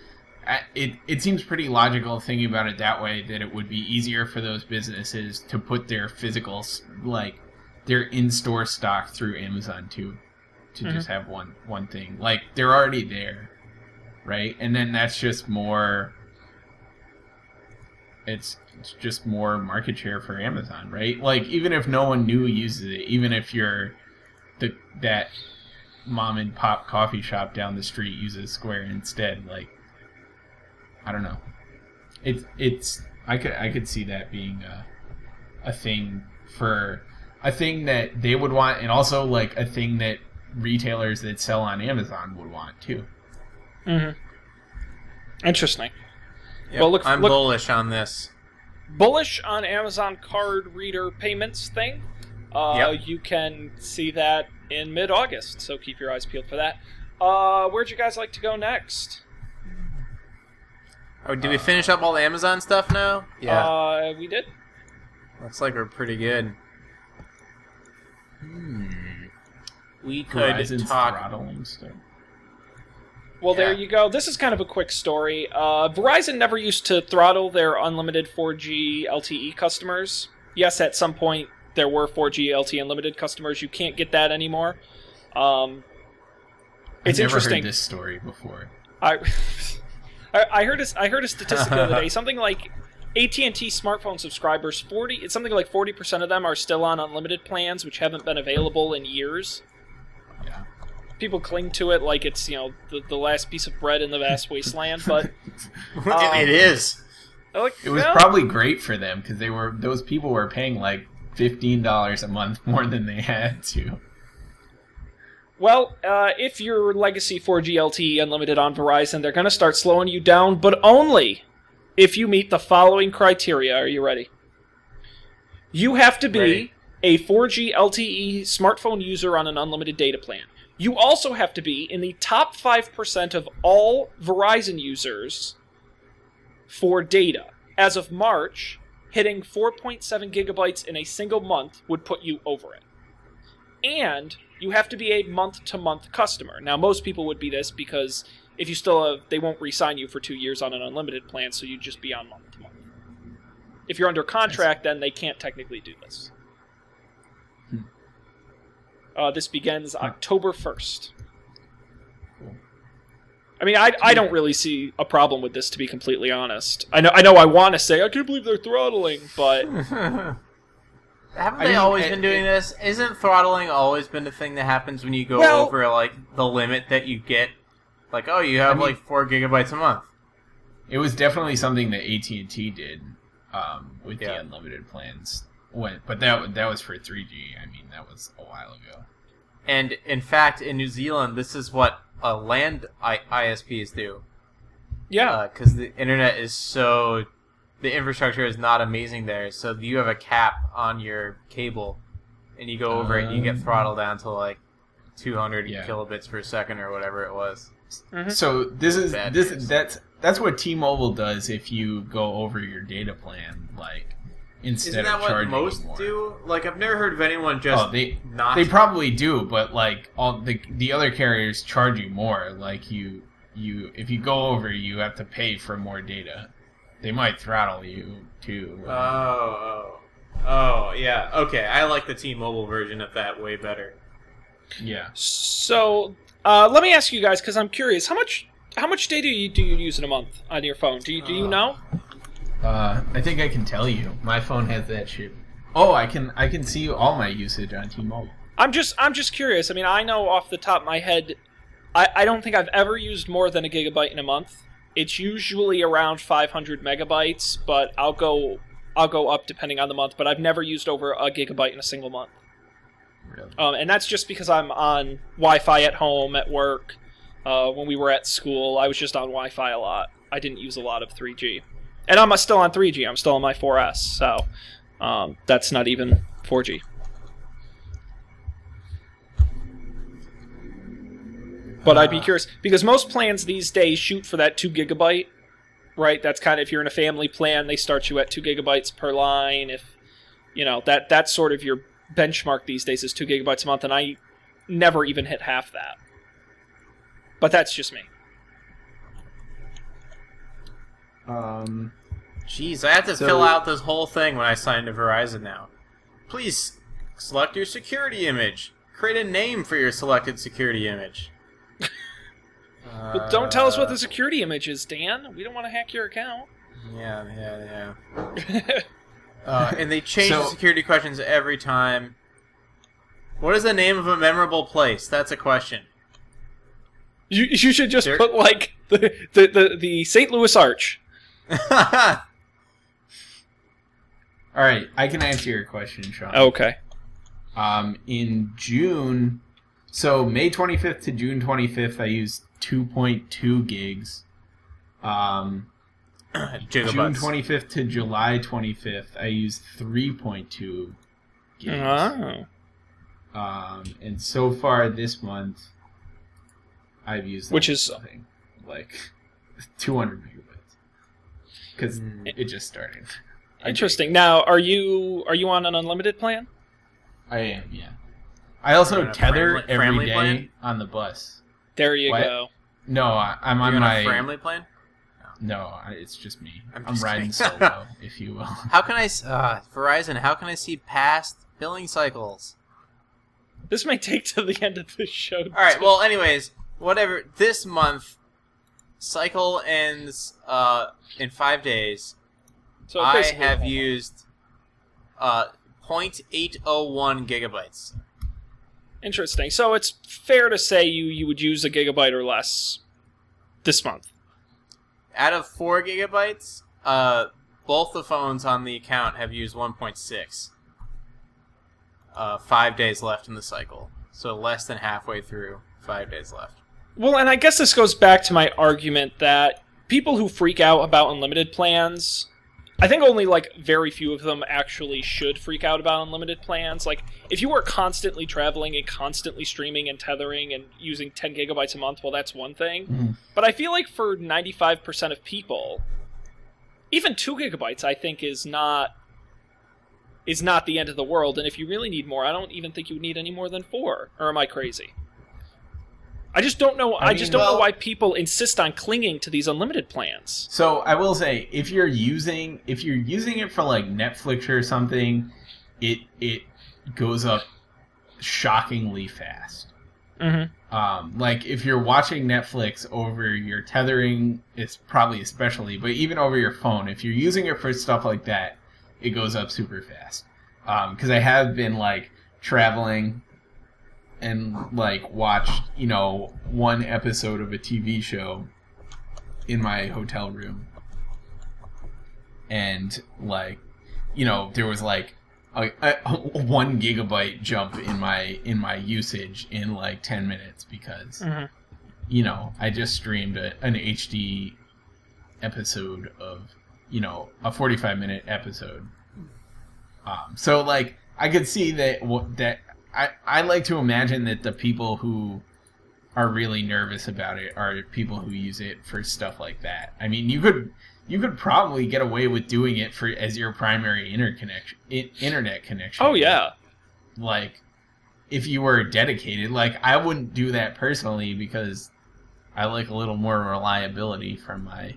it it seems pretty logical thinking about it that way that it would be easier for those businesses to put their physical like their in store stock through Amazon too, to Mhm. just have one one thing. Like they're already there, right? And then that's just more. It's it's just more market share for Amazon, right? Like even if no one new uses it, even if you're the that mom and pop coffee shop down the street uses Square instead, like I don't know. It's it's I could I could see that being a a thing for a thing that they would want and also like a thing that retailers that sell on Amazon would want too. Mm-hmm. Interesting. Well, look- I'm look- bullish on this. bullish on Amazon card reader payments thing. Uh, Yep. You can see that in mid August, so keep your eyes peeled for that. Uh, where'd you guys like to go next? Oh, did we finish up all the Amazon stuff now? Yeah. Uh, we did. Looks like we're pretty good. Hmm. We could Verizon's talk. throttling stuff. Well, there you go. This is kind of a quick story. Uh, Verizon never used to throttle their unlimited 4G LTE customers. Yes, at some point there were 4G LTE unlimited customers. You can't get that anymore. Um, it's I've never interesting. heard this story before. I, I I heard a, I heard a statistic the other day. Something like AT and T smartphone subscribers forty. It's something like forty percent of them are still on unlimited plans, which haven't been available in years. Yeah. People cling to it like it's you know the, the last piece of bread in the vast wasteland, but it is. like, It was well, probably great for them because they were those people were paying like fifteen dollars a month more than they had to. Well, uh, if your legacy 4G LTE unlimited on Verizon, they're going to start slowing you down, but only if you meet the following criteria. Are you ready? You have to be Ready. a 4G LTE smartphone user on an unlimited data plan. You also have to be in the top 5% of all Verizon users for data. As of March, hitting 4.7 gigabytes in a single month would put you over it and you have to be a month to month customer. Now, most people would be this because if you still have, they won't re-sign you for two years on an unlimited plan, so you'd just be on month to month. If you're under contract, then they can't technically do this. Hmm. Uh, this begins October first. I mean, I, I don't really see a problem with this, to be completely honest. I know I know I want to say I can't believe they're throttling, but Haven't I they mean, always it- been doing this? Isn't throttling always been the thing that happens when you go Well- over like the limit that you get? Like, oh, you have I mean- like four gigabytes a month. It was definitely something that AT and T did um, with Yeah. the unlimited plans. When, but that that was for three G. I mean, that was a while ago. And in fact, in New Zealand, this is what uh, land I- ISPs do yeah, because the internet is so the infrastructure is not amazing there. So you have a cap on your cable, and you go over it, and you get Um, throttled down to like 200 Yeah. kilobits per second or whatever it was. Mhm. So this is Bad this news. that's that's what T-Mobile does if you go over your data plan, like instead Isn't that of what most more. do? Like, I've never heard of anyone just Oh, they not. they probably do, but like all the the other carriers charge you more. Like you you if you go over, you have to pay for more data. they might throttle you too. Oh, oh, oh, yeah. Okay, I like the T-Mobile version of that way better. yeah. So uh, let me ask you guys because I'm curious how much how much data you, do you use in a month on your phone? Do you do you Uh, know? Uh, I think I can tell you. My phone has that shit. Oh, I can I can see all my usage on T-Mobile. I'm just I'm just curious. I mean, I know off the top of my head, I, I don't think I've ever used more than a gigabyte in a month. It's usually around 500 megabytes, but I'll go I'll go up depending on the month. But I've never used over a gigabyte in a single month, Really. um, and that's just because I'm on Wi-Fi at home, at work. Uh, when we were at school, I was just on Wi-Fi a lot. I didn't use a lot of 3G, and I'm still on 3G. I'm still on my 4S, so um, that's not even 4G. But I'd be Uh, curious because most plans these days shoot for that two gigabyte, right? That's kind of if you're in a family plan, they start you at two gigabytes per line. If you know that that's sort of your benchmark these days is two gigabytes a month, and I never even hit half that. But that's just me. Um. Jeez, I have to So- fill out this whole thing when I sign to Verizon now. Please select your security image. Create a name for your selected security image. But don't tell us what Uh, the security image is, Dan. We don't want to hack your account. Yeah, yeah, yeah. Uh, and they change So- the security questions every time. What is the name of a memorable place? That's a question. you you should just There- put like the the the, the St. Louis Arch. All right, I can answer your question, Sean. Okay. Um, in June, so May 25th to June 25th, I used 2.2 gigs. Um, June Gigabytes. 25th to July 25th, I used 3.2 gigs. Oh. Um, and so far this month, I've used Which is- nothing, like 200 megabytes because Mm. it just started. Interesting. Now, are you are you on an unlimited plan? I am, yeah. I also You're on a tether family- every family day plan? on the bus. There you What? go. No, I, I'm You're on on my a family plan? No, I- it's just me. I'm I'm, riding solo, if you will. How can I, uh, Verizon, how can I see past billing cycles? This may take to the end of the show. Alright, well, anyways, whatever. This month, cycle ends uh, in five days. so I have used uh, 0.801 gigabytes. Interesting. So it's fair to say you you would use a gigabyte or less this month. Out of 4 gigabytes, uh, both the phones on the account have used 1.6. Uh, five days left in the cycle. So less than halfway through, five days left. Well, and I guess this goes back to my argument that people who freak out about unlimited plans, I think only like very few of them actually should freak out about unlimited plans. Like, if you are constantly traveling and constantly streaming and tethering and using 10 gigabytes a month, well, that's one thing. Mhm. But I feel like for 95% of people, even 2 gigabytes, I think, is not. Is not the end of the world, and if you really need more, I don't even think you would need any more than four. Or am I crazy? I just don't know. I, I just don't know why people insist on clinging to these unlimited plans. So I will say, if you're using if you're using it for like Netflix or something, it it goes up shockingly fast. Mm-hmm. Um, like if you're watching Netflix over your tethering, it's probably especially, but even over your phone, if you're using it for stuff like that, it goes up super fast. Because I have been like traveling and like watched, you know, one episode of a TV show in my hotel room, and like, you know, there was like a, a, one gigabyte jump in my in my usage in like 10 minutes because Mhm. you know i just streamed a, an hd episode of you know a 45 minute episode um, so like i could see that what that i i like to imagine that the people who are really nervous about it are people who use it for stuff like that i mean you could you could probably get away with doing it for as your primary interconnection internet connection Oh yeah, like if you were dedicated like i wouldn't do that personally because i like a little more reliability from my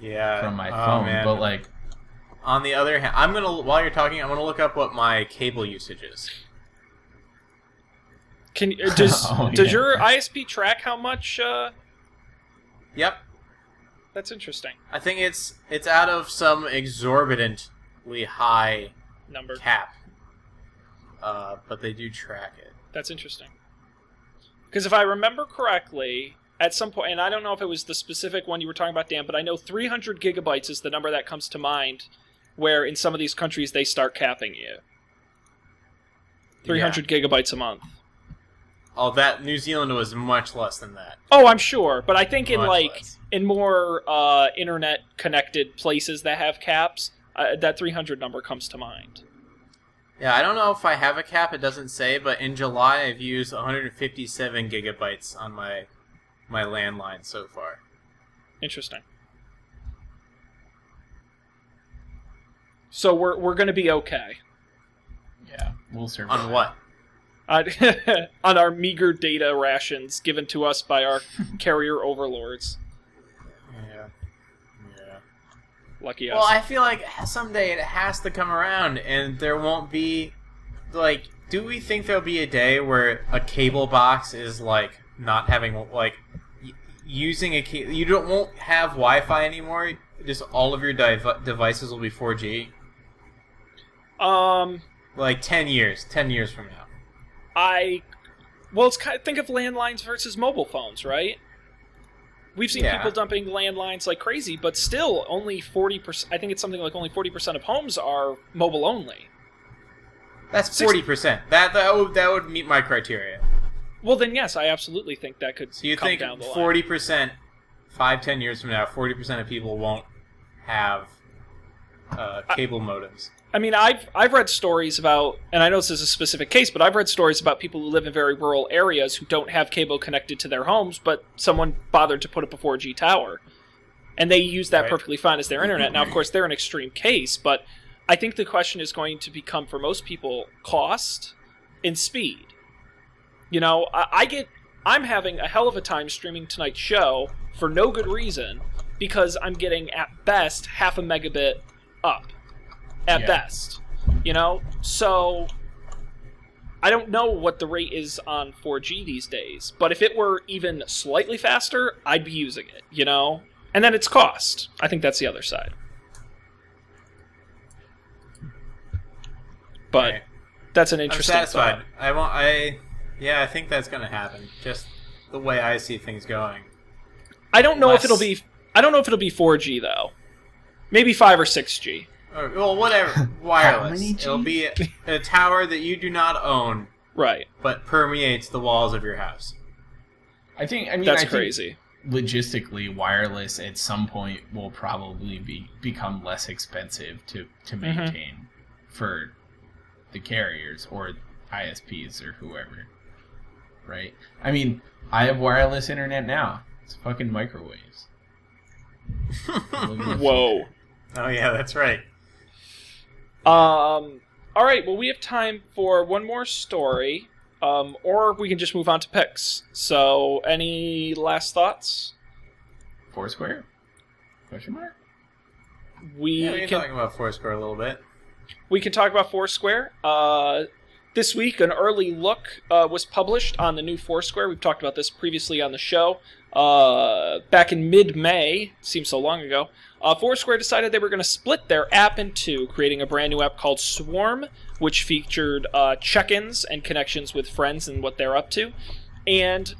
Yeah. from my oh, phone. man. But like, on the other hand, I'm gonna while you're talking, I'm gonna look up what my cable usage is. Can uh, does Oh, does yeah. your ISP track how much? Uh, Yep. that's interesting. I think it's it's out of some exorbitantly high Number. cap. Uh, but they do track it. That's interesting. Because if I remember correctly, at some point, and I don't know if it was the specific one you were talking about, Dan, but I know 300 gigabytes is the number that comes to mind. Where in some of these countries they start capping you. 300 gigabytes a month. Oh, that New Zealand was much less than that. Oh, I'm sure, but I think in like less. in more uh, internet connected places that have caps, uh, that 300 number comes to mind. Yeah, I don't know if I have a cap. It doesn't say, but in July I've used 157 gigabytes on my my landline so far. Interesting. So we're we're gonna be okay yeah, we'll survive. On what? On, on our meager data rations given to us by our carrier overlords. Yeah. Yeah. Lucky us. Well, I feel like someday it has to come around, and there won't be like. Do we think there'll be a day where a cable box is like not having like y- using a ca- you don't won't have Wi-Fi anymore? Just all of your dev- devices will be 4G. um, Like 10 years, 10 years from now. I well, it's kind of, think of landlines versus mobile phones, right? We've seen Yeah. people dumping landlines like crazy, but still, only forty percent. I think it's something like only forty percent of homes are mobile only. That's 40%. That that would that would meet my criteria. Well, then yes, I absolutely think that could So you think down forty percent, five ten years from now, forty percent of people won't have uh, cable modems. I mean, I've I've read stories about, and I know this is a specific case, but I've read stories about people who live in very rural areas who don't have cable connected to their homes, but someone bothered to put up a 4G tower, and they use that Right. perfectly fine as their internet. Now, of course, they're an extreme case, but I think the question is going to become for most people cost and speed. You know, I, I get I'm having a hell of a time streaming tonight's show for no good reason because I'm getting at best half a megabit up at Yeah. best. You know, so I don't know what the rate is on 4G these days, but if it were even slightly faster, I'd be using it. You know, and then it's cost. I think that's the other side. But that's an interesting. I'm satisfied. thought. I want. I yeah. I think that's going to happen. Just the way I see things going. I don't know if it'll be. I don't know if it'll be 4G though. Maybe five or six G. Or, well, whatever. Wireless. It'll be a, a tower that you do not own, Right. but permeates the walls of your house. I think. I mean, That's I think crazy. logistically, wireless at some point will probably be become less expensive to to Mhm. maintain for the carriers or ISPs or whoever. Right? I mean, I have wireless internet now. It's fucking microwaves. Living the Whoa. Oh yeah, that's right. Um. All right. Well, we have time for one more story, um, or we can just move on to picks. So, any last thoughts? Foursquare? Question mark? We Yeah, we can can talk about Foursquare a little bit. we can talk about Foursquare. Uh, this week, an early look uh, was published on the new Foursquare. We've talked about this previously on the show. Uh, back in mid-May, seems so long ago, uh, Foursquare decided they were going to split their app in two, creating a brand new app called Swarm, which featured uh, check-ins and connections with friends and what they're up to, and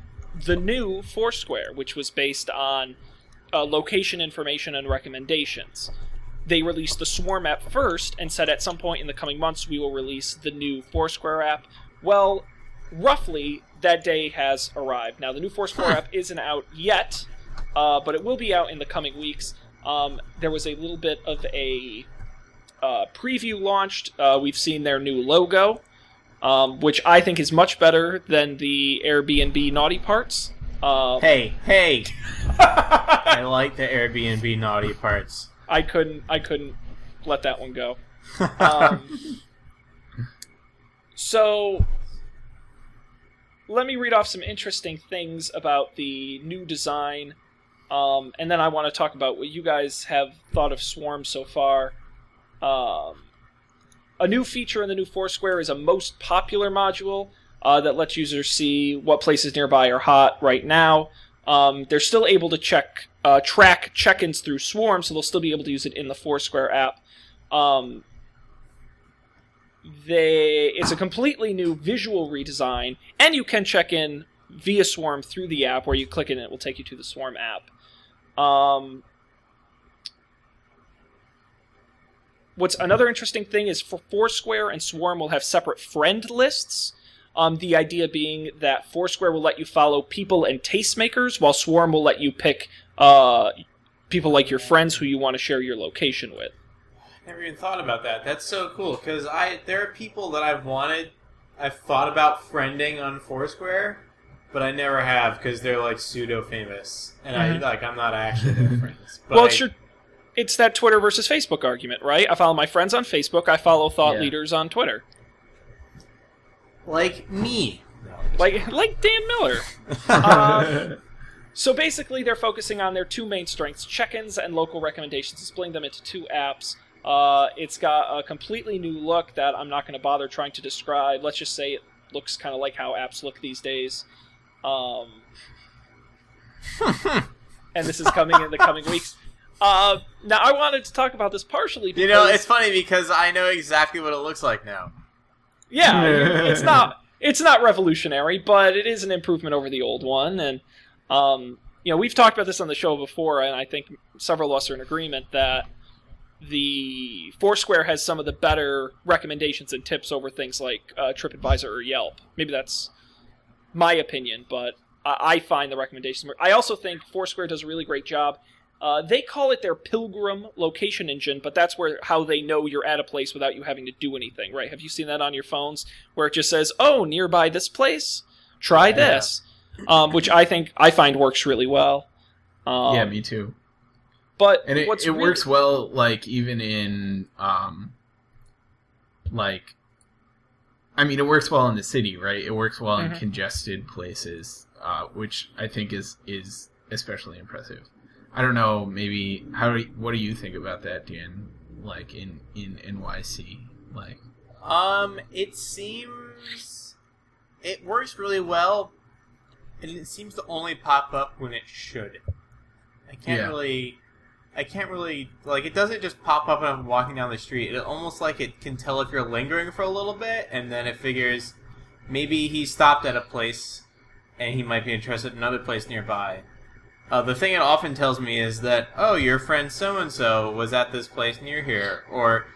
the new Foursquare, which was based on uh, location information and recommendations they released the Swarm app first and said at some point in the coming months we will release the new Foursquare app. Well, roughly that day has arrived. Now, the new Foursquare app isn't out yet, uh, but it will be out in the coming weeks. Um, there was a little bit of a uh, preview launched. Uh, we've seen their new logo, um, which I think is much better than the Airbnb naughty parts. Um, Hey, hey! I like the Airbnb naughty parts. I couldn't I couldn't let that one go. Um, so let me read off some interesting things about the new design. Um, and then I want to talk about what you guys have thought of Swarm so far. Um, a new feature in the new Foursquare is a most popular module uh, that lets users see what places nearby are hot right now. Um, they're still able to check uh, track check-ins through Swarm, so they'll still be able to use it in the Foursquare app. Um, they it's a completely new visual redesign, and you can check in via Swarm through the app, where you click it and it will take you to the Swarm app. Um, what's another interesting thing is for Foursquare and Swarm will have separate friend lists. Um, the idea being that Foursquare will let you follow people and tastemakers, while Swarm will let you pick uh, people like your friends who you want to share your location with. Never even thought about that. That's so cool because I there are people that I've wanted, I've thought about friending on Foursquare, but I never have because they're like pseudo famous, and Mhm. I like I'm not actually their friends. But well, I- it's your, it's that Twitter versus Facebook argument, right? I follow my friends on Facebook. I follow thought Yeah. leaders on Twitter, like me. like like Dan Miller. Um, so basically, they're focusing on their two main strengths: check-ins and local recommendations, splitting them into two apps. Uh, it's got a completely new look that I'm not going to bother trying to describe. Let's just say it looks kind of like how apps look these days. Um, and this is coming in the coming weeks. Uh, now, I wanted to talk about this partially because You know, it's funny because I know exactly what it looks like now. yeah, it's not it's not revolutionary, but it is an improvement over the old one. And um, you know, we've talked about this on the show before, and I think several of us are in agreement that the Foursquare has some of the better recommendations and tips over things like uh, TripAdvisor or Yelp. Maybe that's my opinion, but I, I find the recommendations. I also think Foursquare does a really great job. Uh, they call it their Pilgrim location engine, but that's where how they know you're at a place without you having to do anything, right? Have you seen that on your phones where it just says, "Oh, nearby this place, try this," um, which I think I find works really well. Um, yeah, me too. but And it, it really- works well, like even in um, like, I mean, it works well in the city, right? It works well in Mhm. congested places, uh, which I think is is especially impressive. I don't know, maybe how do you, what do you think about that, Dan? Like in in NYC, like Um, it seems it works really well, and it seems to only pop up when it should. I can't Yeah. really, I can't really like it. Doesn't just pop up when I'm walking down the street. It almost like it can tell if you're lingering for a little bit, and then it figures maybe he stopped at a place, and he might be interested in another place nearby. Uh, the thing it often tells me is that oh, your friend so and so was at this place near here, or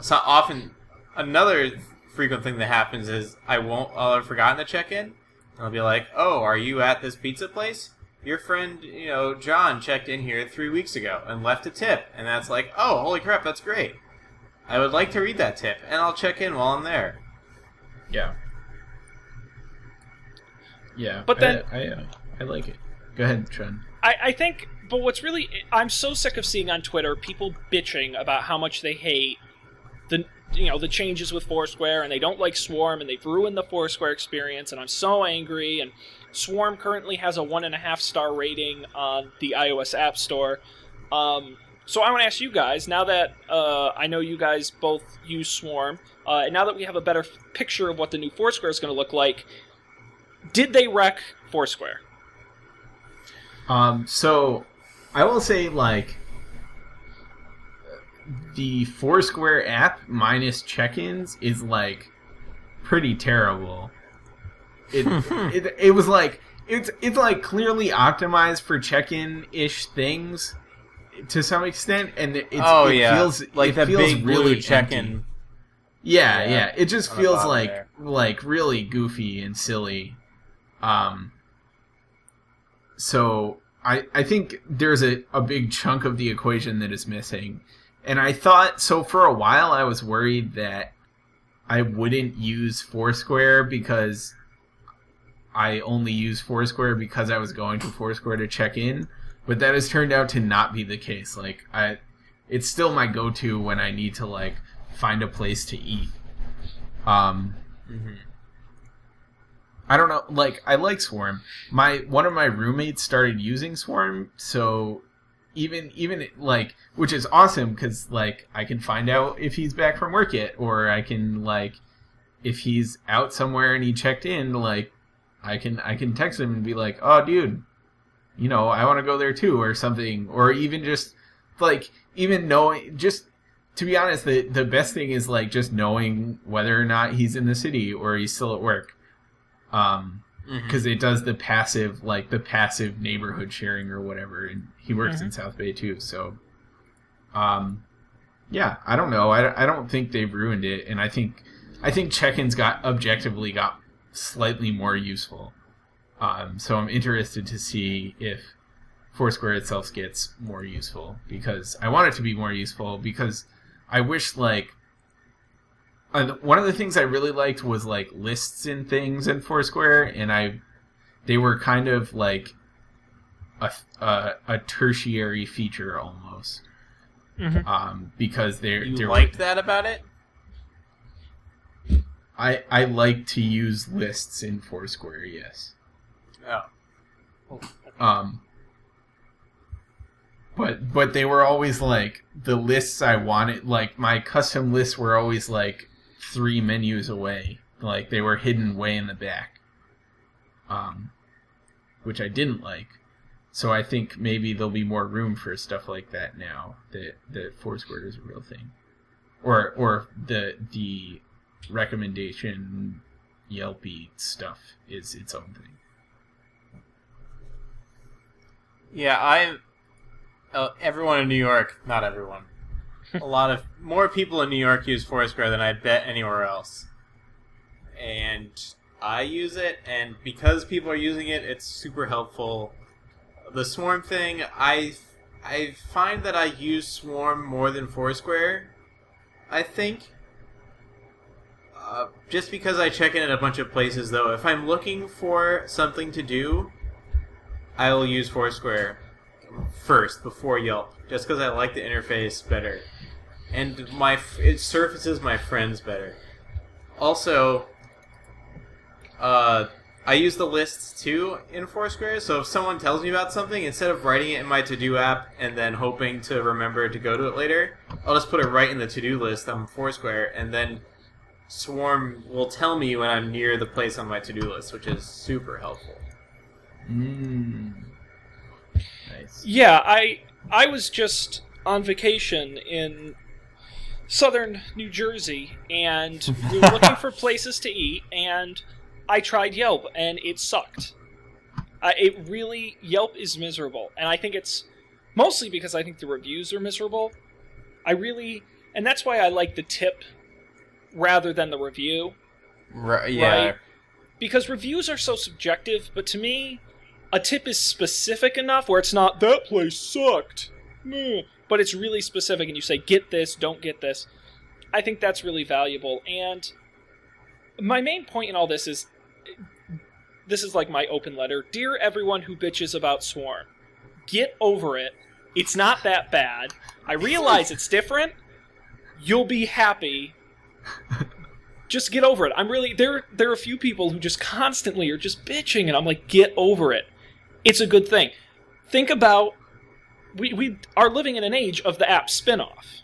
so often another frequent thing that happens is I won't I'll have forgotten to check in. I'll be like, "Oh, are you at this pizza place? Your friend, you know, John checked in here three weeks ago and left a tip." And that's like, "Oh, holy crap, that's great! I would like to read that tip, and I'll check in while I'm there." yeah, yeah. But then- I I, uh, I like it. Go ahead, Sean. I, I think, but what's really, I'm so sick of seeing on Twitter people bitching about how much they hate the, you know, the changes with Foursquare and they don't like Swarm and they've ruined the Foursquare experience and I'm so angry. And Swarm currently has a one and a half star rating on the iOS App Store. Um, so I want to ask you guys now that uh, I know you guys both use Swarm, uh, and now that we have a better picture of what the new Foursquare is going to look like, did they wreck Foursquare? Um, so I will say like the Foursquare app minus check-ins is like pretty terrible. It it, it was like it's it's like clearly optimized for check-in ish things to some extent, and it, it's, oh it yeah, feels like it that feels big really check-in. Yeah, Yeah. yeah. It just feels like there. like really goofy and silly. Um so I I think there's a, a big chunk of the equation that is missing. And I thought so for a while I was worried that I wouldn't use Foursquare because I only use Foursquare because I was going to Foursquare to check in, but that has turned out to not be the case. Like I it's still my go-to when I need to like find a place to eat. Um Mhm. I don't know. Like I like Swarm. My one of my roommates started using Swarm, so even even like which is awesome because like I can find out if he's back from work yet, or I can like if he's out somewhere and he checked in, like I can I can text him and be like, oh dude, you know I want to go there too, or something, or even just like even knowing just to be honest, the the best thing is like just knowing whether or not he's in the city or he's still at work. Um, because it does the passive like the passive neighborhood sharing or whatever and he works in south bay too so um yeah i don't know. I, I don't think they've ruined it and i think i think check-ins got objectively got slightly more useful um so i'm interested to see if foursquare itself gets more useful because i want it to be more useful because i wish like uh, one of the things I really liked was like lists and things in Foursquare, and I they were kind of like a a, a tertiary feature almost, Mhm. um, because they're You they're liked that about it? I I like to use lists in Foursquare, yes. Oh. Um, but but they were always like the lists I wanted. Like my custom lists were always like three menus away. Like they were hidden way in the back. Um, which I didn't like. So I think maybe there'll be more room for stuff like that now that that Foursquare is a real thing, or or the the recommendation Yelpy stuff is its own thing. Yeah, I. Uh, everyone in New York, not everyone. a lot of more people in New York use Foursquare than I bet anywhere else. And I use it, and because people are using it, it's super helpful. The Swarm thing, I I find that I use Swarm more than Foursquare. I think. Uh, just because I check in at a bunch of places, though, if I'm looking for something to do, I will use Foursquare first before Yelp, just because I like the interface better, and my it surfaces my friends better. Also, uh, I use the lists too in Foursquare. So if someone tells me about something, instead of writing it in my to do app and then hoping to remember to go to it later, I'll just put it right in the to do list on Foursquare, and then Swarm will tell me when I'm near the place on my to do list, which is super helpful. Mm. Nice. Yeah, I I was just on vacation in southern New Jersey, and we were looking for places to eat, and I tried Yelp, and it sucked. Uh, it really Yelp is miserable, and I think it's mostly because I think the reviews are miserable. I really, and that's why I like the tip rather than the review Right? Right. because reviews are so subjective, but to me, a tip is specific enough where it's not that place sucked, meh," but it's really specific, and you say get this, don't get this. I think that's really valuable. And my main point in all this is, this is like my open letter, dear everyone who bitches about Swarm, get over it. It's not that bad. I realize it's different. You'll be happy just get over it. I'm really there. There are a few people who just constantly are just bitching, and I'm like, get over it. It's a good thing. Think about we we are living in an age of the app spin-off.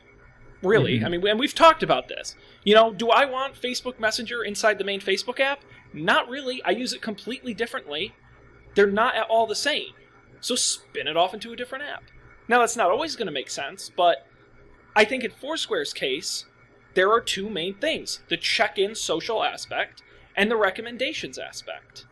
Really, Mhm. I mean, and we've talked about this. You know, do I want Facebook Messenger inside the main Facebook app? Not really. I use it completely differently. They're not at all the same. So spin it off into a different app. Now that's not always going to make sense, but I think in Foursquare's case, there are two main things the check in social aspect and the recommendations aspect.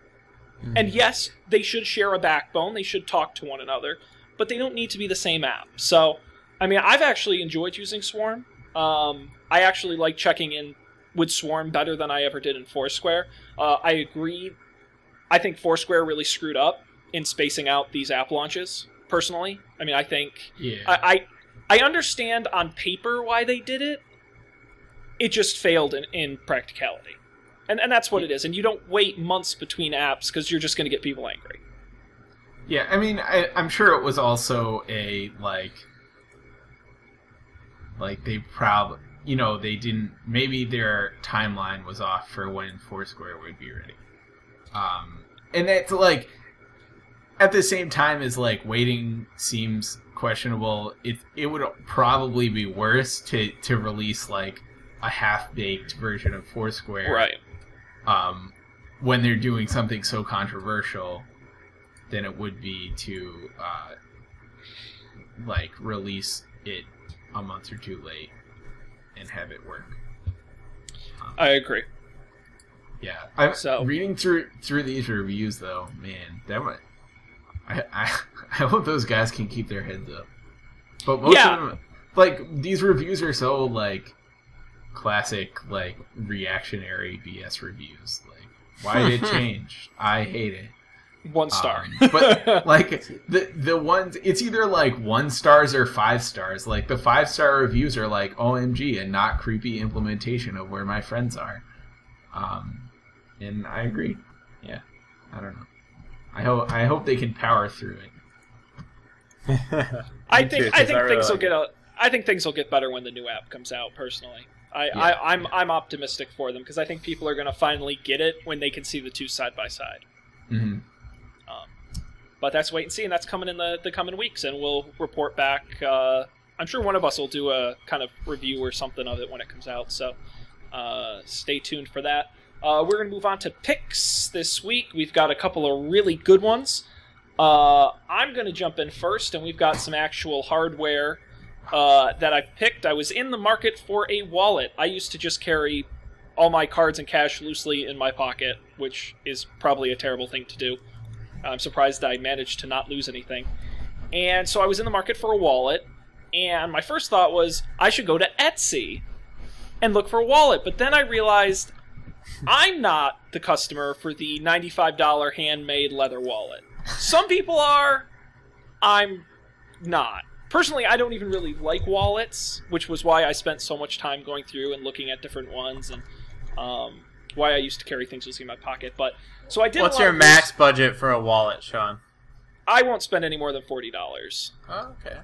And yes, they should share a backbone, they should talk to one another, but they don't need to be the same app. So, I mean, I've actually enjoyed using Swarm. Um, I actually like checking in with Swarm better than I ever did in Foursquare. Uh, I agree. I think Foursquare really screwed up in spacing out these app launches, personally. I mean, I think Yeah. I, I I understand on paper why they did it. It just failed in, in practicality. And and that's what it is. And you don't wait months between apps because you're just going to get people angry. Yeah, I mean, I, I'm sure it was also a like, like they probably, you know, they didn't. Maybe their timeline was off for when Foursquare would be ready. Um, and it's like at the same time as like waiting seems questionable. It it would probably be worse to to release like a half baked version of Foursquare, Right. Um, when they're doing something so controversial, than it would be to uh, like release it a month or two late and have it work. I agree. Yeah, I'm So- reading through through these reviews though, man, that might. I, I I hope those guys can keep their heads up. But most Yeah. of them, like these reviews are so like classic like reactionary BS reviews. Like, why did it change? I hate it. One star. Um, but like the the ones, it's either like one stars or five stars. Like the five star reviews are like OMG, and not creepy implementation of where my friends are. Um, and I agree. Yeah, I don't know. I hope I hope they can power through it. I think I I 'cause think really things will like get a, I think things will get better when the new app comes out. Personally, I, Yeah. I I'm I'm optimistic for them because I think people are going to finally get it when they can see the two side by side. hmm But that's wait and see, and that's coming in the the coming weeks, and we'll report back. Uh, I'm sure one of us will do a kind of review or something of it when it comes out. So uh, stay tuned for that. Uh, we're going to move on to picks this week. We've got a couple of really good ones. Uh, I'm going to jump in first, and we've got some actual hardware uh, that I've picked. I was in the market for a wallet. I used to just carry all my cards and cash loosely in my pocket, which is probably a terrible thing to do. I'm surprised I managed to not lose anything. And so I was in the market for a wallet, and my first thought was I should go to Etsy and look for a wallet. But then I realized I'm not the customer for the $95 handmade leather wallet. Some people are, I'm not. Personally, I don't even really like wallets, which was why I spent so much time going through and looking at different ones and um, why I used to carry things loosely in my pocket. But so I did. What's your max budget for a wallet, Sean? I won't spend any more than forty dollars. Oh, okay.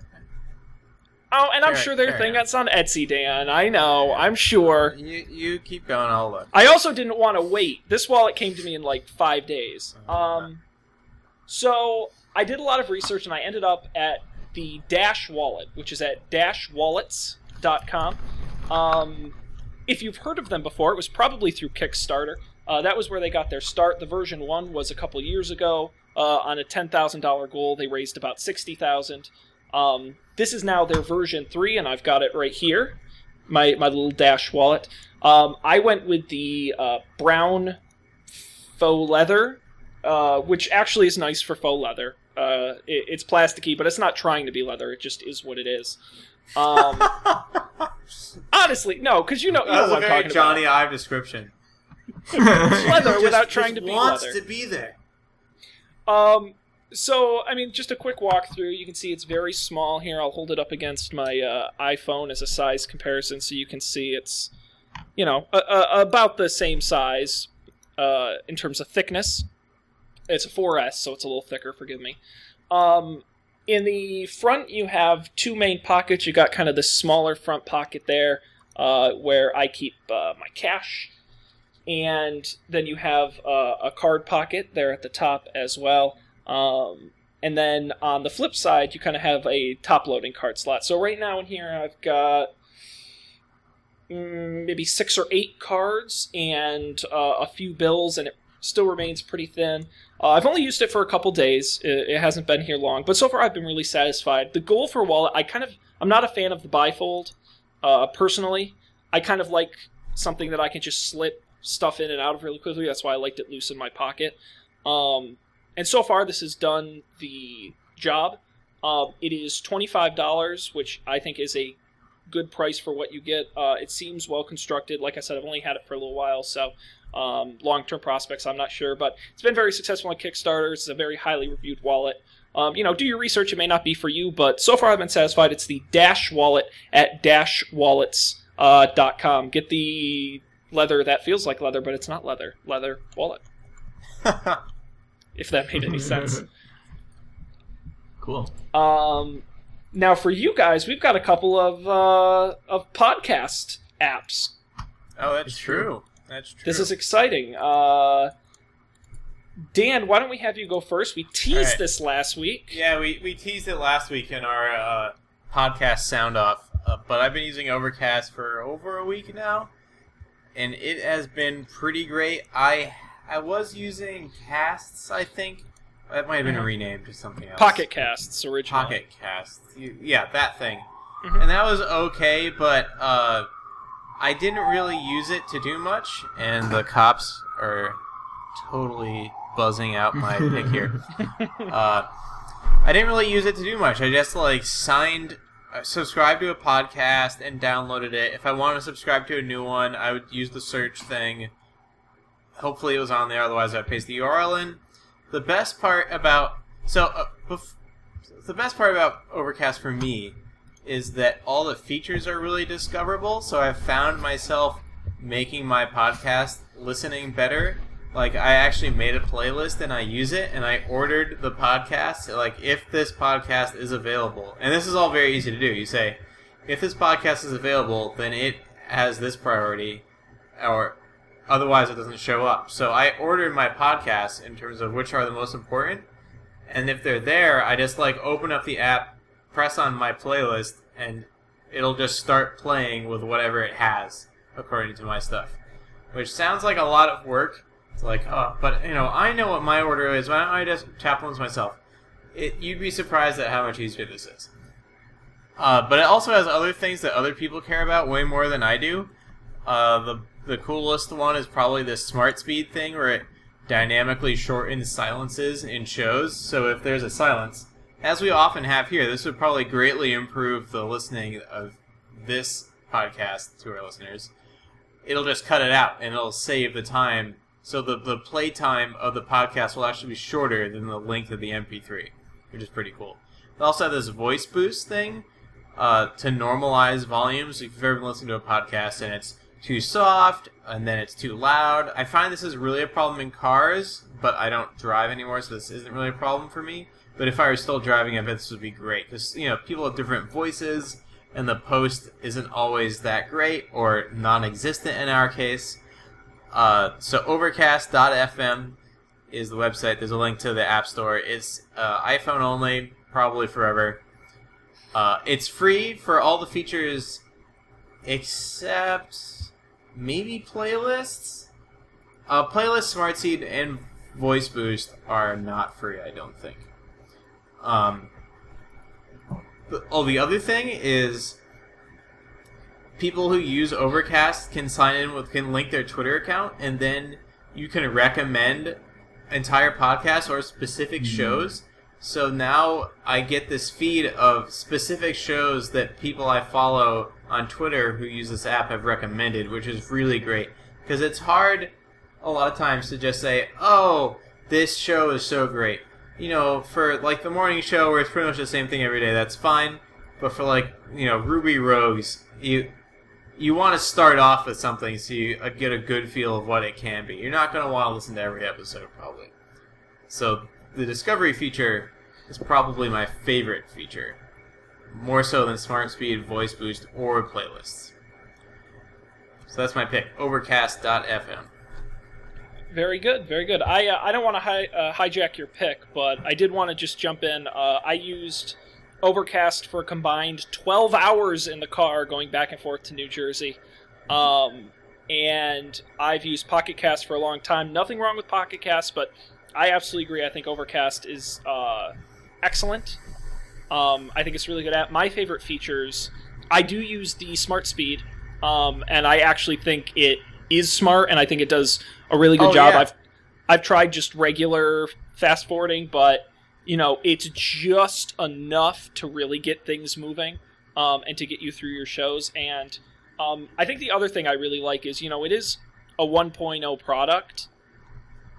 Oh, and I'm Fair- sure there are fair things that's on Etsy, Dan. I know. I'm sure. You you keep going. I'll look. I also didn't want to wait. This wallet came to me in like five days. Um, so I did a lot of research, and I ended up at the Dash Wallet, which is at dashwallets.com. Um, if you've heard of them before, it was probably through Kickstarter. Uh, that was where they got their start. The version one was a couple years ago. Uh, on a ten thousand dollar goal, they raised about sixty thousand. Um, this is now their version three, and I've got it right here. My my little Dash wallet. Um, I went with the uh, brown faux leather, uh, which actually is nice for faux leather. Uh, it, it's plasticky, but it's not trying to be leather. It just is what it is. Um, honestly, no, because you know, you That know was a what I'm talking Jony Ive description. Leather Just- without just trying to be wants leather. to be there. Um, so I mean, just a quick walkthrough. You can see it's very small here. I'll hold it up against my uh, iPhone as a size comparison, so you can see it's, you know, a, a, about the same size uh, in terms of thickness. It's a 4S, so it's a little thicker. Forgive me. Um, in the front, you have two main pockets. You got kind of the smaller front pocket there, uh, where I keep uh, my cash and then you have uh, a card pocket there at the top as well. Um, and then on the flip side, you kind of have a top loading card slot. So right now in here, I've got mm, maybe six or eight cards and uh, a few bills, and it still remains pretty thin. Uh, I've only used it for a couple days. It, it hasn't been here long, but so far I've been really satisfied. The goal for a wallet, I kind of, I'm not a fan of the bifold, uh, personally. I kind of like something that I can just slip stuff in and out of really quickly. That's why I liked it loose in my pocket. Um, and so far, this has done the job. Um, it is twenty five dollars, which I think is a good price for what you get. Uh, it seems well constructed. Like I said, I've only had it for a little while, so um, long term prospects, I'm not sure. But it's been very successful on Kickstarter. It's a very highly reviewed wallet. Um, you know, do your research. It may not be for you, but so far I've been satisfied. It's the Dash Wallet at dashwallets.com. Uh. Get the leather that feels like leather, but it's not leather. Leather wallet. If that made any sense. cool. Um, now for you guys, we've got a couple of uh, of podcast apps. oh, that's It's true. That's true. This is exciting. Uh, Dan, why don't we have you go first? We teased right. this last week. Yeah, we, we teased it last week in our uh, podcast sound off, uh, but I've been using Overcast for over a week now, and it has been pretty great. I I was using Casts, I think. That might have been Mhm. renamed to something else. Pocket Casts originally. Pocket Casts. Yeah, that thing. Mhm. And that was okay, but uh, I didn't really use it to do much, and the cops are totally buzzing out my pick here. Uh, I didn't really use it to do much. I just like signed, uh, subscribed to a podcast and downloaded it. If I wanted to subscribe to a new one, I would use the search thing. Hopefully, it was on there. Otherwise, I'd paste the URL in. The best part about so uh, bef- the best part about Overcast for me is that all the features are really discoverable. So I've found myself making my podcast listening better. Like I actually made a playlist and I use it and I ordered the podcast like if this podcast is available. And this is all very easy to do. You say if this podcast is available, then it has this priority or otherwise it doesn't show up. So I ordered my podcasts in terms of which are the most important. And if they're there, I just like open up the app, press on my playlist, and it'll just start playing with whatever it has according to my stuff. Which sounds like a lot of work. It's like, oh, but you know, I know what my order is. Why don't I just tap once myself? It, you'd be surprised at how much easier this is. Uh, but it also has other things that other people care about way more than I do. Uh, the the coolest one is probably the smart speed thing, where it dynamically shortens silences in shows. So if there's a silence, as we often have here, this would probably greatly improve the listening of this podcast to our listeners. It'll just cut it out and it'll save the time. So the, the play time of the podcast will actually be shorter than the length of the MP3, which is pretty cool. They also have this voice boost thing uh, to normalize volumes. If you've ever been listening to a podcast and it's too soft and then it's too loud, I find this is really a problem in cars, but I don't drive anymore, so this isn't really a problem for me. But if I were still driving, I bet this would be great because you know people have different voices, and the post isn't always that great or non-existent in our case. Uh, so Overcast.fm is the website. There's a link to the App Store. It's uh, iPhone only, probably forever. Uh, it's free for all the features except maybe playlists. Uh, playlist, Smart Speed, and Voice Boost are not free. I don't think. Um, the, oh, the other thing is people who use Overcast can sign in with can link their Twitter account, and then you can recommend entire podcasts or specific shows. So now I get this feed of specific shows that people I follow on Twitter who use this app have recommended, which is really great because it's hard a lot of times to just say, "Oh, this show is so great." You know, for like the morning show where it's pretty much the same thing every day, that's fine. But for like you know Ruby Rogues, you you want to start off with something so you uh, get a good feel of what it can be. You're not going to want to listen to every episode probably. So the discovery feature is probably my favorite feature, more so than Smart Speed, Voice Boost, or playlists. So that's my pick. Overcast.fm. Very good, very good. I uh, I don't want to hi- uh, hijack your pick, but I did want to just jump in. Uh, I used Overcast for combined 12 hours in the car going back and forth to New Jersey. Um, and I've used Pocket Cast for a long time. Nothing wrong with Pocket Cast, but I absolutely agree. I think Overcast is uh, excellent. Um, I think it's really good at My favorite features, I do use the Smart Speed, um, and I actually think it is smart, and I think it does a really good Oh, job. yeah. I've I've tried just regular fast forwarding, but you know it's just enough to really get things moving um, and to get you through your shows. And um, I think the other thing I really like is you know it is a 1.0 product.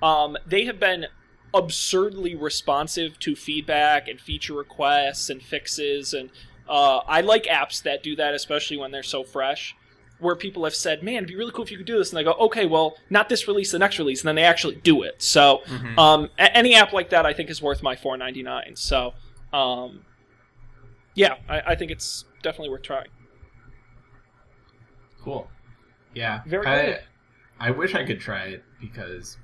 Um, they have been absurdly responsive to feedback and feature requests and fixes, and uh, I like apps that do that, especially when they're so fresh where people have said, "Man, it'd be really cool if you could do this," and they go, "Okay, well, not this release, the next release," and then they actually do it. So, Mhm. um, a- any app like that, I think, is worth my four ninety nine. So, um, yeah, I, I think it's definitely worth trying. Cool. Yeah. Very I, good. I wish I could try it because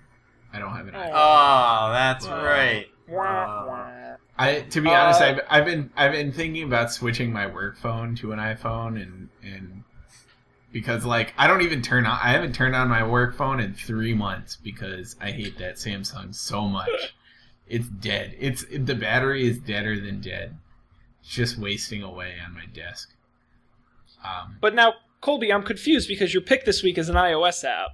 I don't have an Oh. iPhone. Oh, that's Wow. right. Wah, wah. I to be Uh, honest, I've I've been I've been thinking about switching my work phone to an iPhone and and because like I don't even turn on I haven't turned on my work phone in three months because I hate that Samsung so much. It's dead. It's the battery is deader than dead. It's just wasting away on my desk. Um, But now, Colby, I'm confused because your pick this week is an iOS app.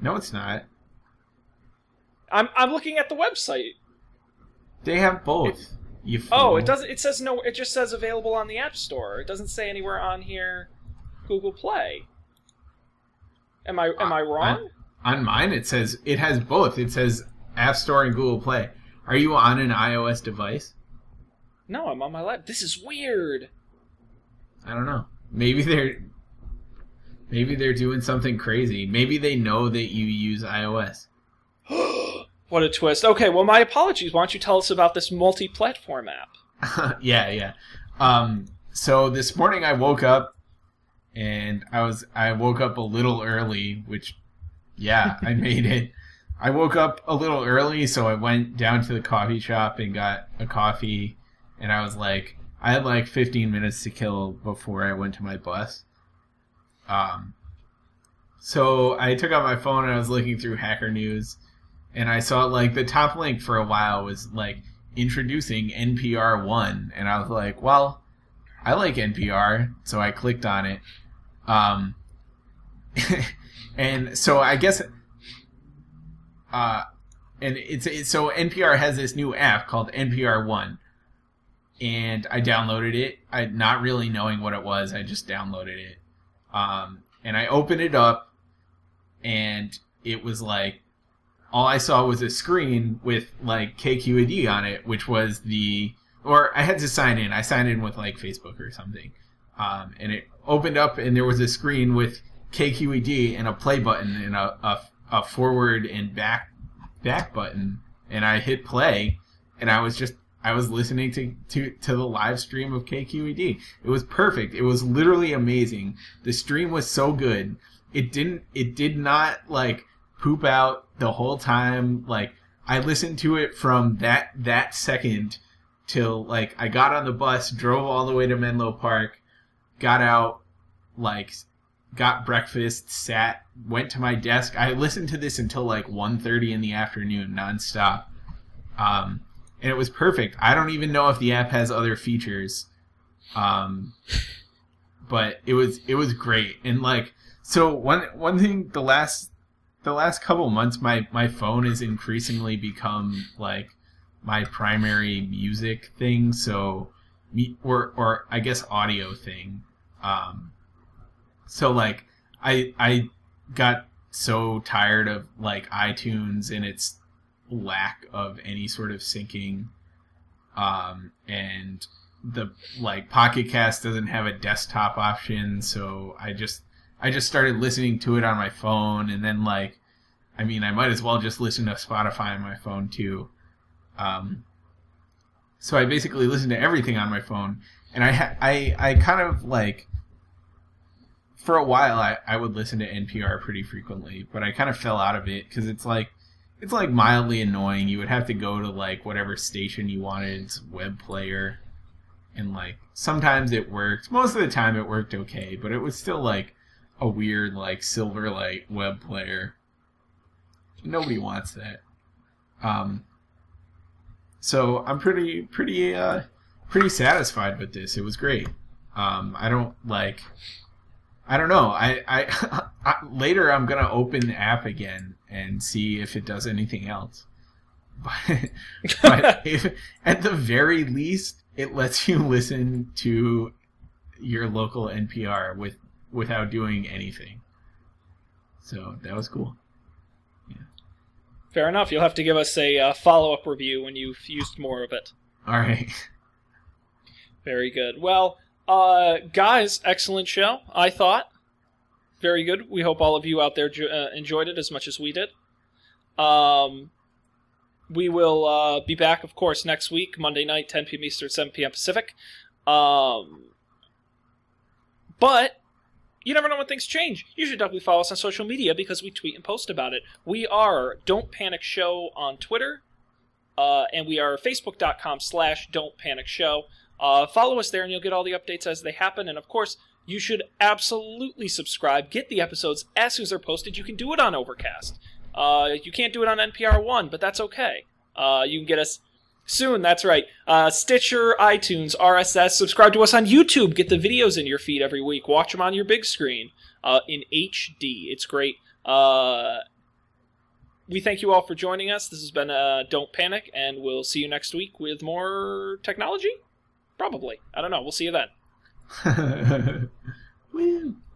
no, it's not. I'm I'm looking at the website. They have both. You Oh, it doesn't. It says no. It just says available on the App Store. It doesn't say anywhere on here Google Play. Am I am I uh, wrong? On mine, it says it has both. It says App Store and Google Play. Are you on an iOS device? No, I'm on my lap. This is weird. I don't know. Maybe they're maybe they're doing something crazy. Maybe they know that you use iOS. What a twist. Okay, well, my apologies. Why don't you tell us about this multi-platform app? yeah, yeah. Um, so this morning I woke up and I was I woke up a little early, which yeah, I made it. I woke up a little early, so I went down to the coffee shop and got a coffee and I was like I had like 15 minutes to kill before I went to my bus. Um so I took out my phone and I was looking through Hacker News and I saw like the top link for a while was like introducing NPR One, and I was like, well, I like NPR, so I clicked on it. Um, and so I guess, uh, and it's, it's so NPR has this new app called NPR One, and I downloaded it. I not really knowing what it was, I just downloaded it. Um, and I opened it up, and it was like all I saw was a screen with like KQED on it, which was the or I had to sign in. I signed in with like Facebook or something, um, and it opened up and there was a screen with KQED and a play button and a, a, a forward and back back button, and I hit play, and I was just I was listening to, to, to the live stream of KQED. It was perfect. It was literally amazing. The stream was so good. It didn't it did not like poop out the whole time. Like I listened to it from that that second till like I got on the bus, drove all the way to Menlo Park, got out, like got breakfast, sat, went to my desk. I listened to this until like 1.30 in the afternoon nonstop. Um, and it was perfect. I don't even know if the app has other features. Um, but it was it was great. And like so one one thing the last the last couple months my my phone has increasingly become like my primary music thing. So or or I guess audio thing. Um so like I I got so tired of like iTunes and its lack of any sort of syncing. Um and the like Pocket Cast doesn't have a desktop option so I just I just started listening to it on my phone, and then like, I mean, I might as well just listen to Spotify on my phone too. Um, so I basically listen to everything on my phone, and I ha- I I kind of like, for a while I I would listen to NPR pretty frequently, but I kind of fell out of it because it's like. It's like mildly annoying. You would have to go to like whatever station you wanted, web player, and like sometimes it worked. Most of the time it worked okay, but it was still like a weird like Silverlight web player. Nobody wants that. Um, so I'm pretty pretty uh, pretty satisfied with this. It was great. Um, I don't like. I don't know. I, I, I later I'm gonna open the app again and see if it does anything else. But, but if at the very least it lets you listen to your local NPR with without doing anything. So that was cool. Fair enough. You'll have to give us a uh, follow-up review when you've used more of it. All right. Very good. Well, uh, guys, excellent show. I thought very good. We hope all of you out there ju- uh, enjoyed it as much as we did. Um, we will uh, be back, of course, next week, Monday night, 10 p.m. Eastern, 7 p.m. Pacific. Um, but you never know when things change. You should definitely follow us on social media because we tweet and post about it. We are Don't Panic Show on Twitter, uh, and we are facebook.com slash Don't Panic Show. Uh, follow us there and you'll get all the updates as they happen. And of course, you should absolutely subscribe. Get the episodes as soon as they're posted. You can do it on Overcast. Uh, you can't do it on NPR One, but that's okay. Uh, you can get us soon. That's right. Uh, Stitcher, iTunes, RSS. Subscribe to us on YouTube. Get the videos in your feed every week. Watch them on your big screen uh, in HD. It's great. Uh, we thank you all for joining us. This has been uh, Don't Panic, and we'll see you next week with more technology. Probably. I don't know. We'll see you then.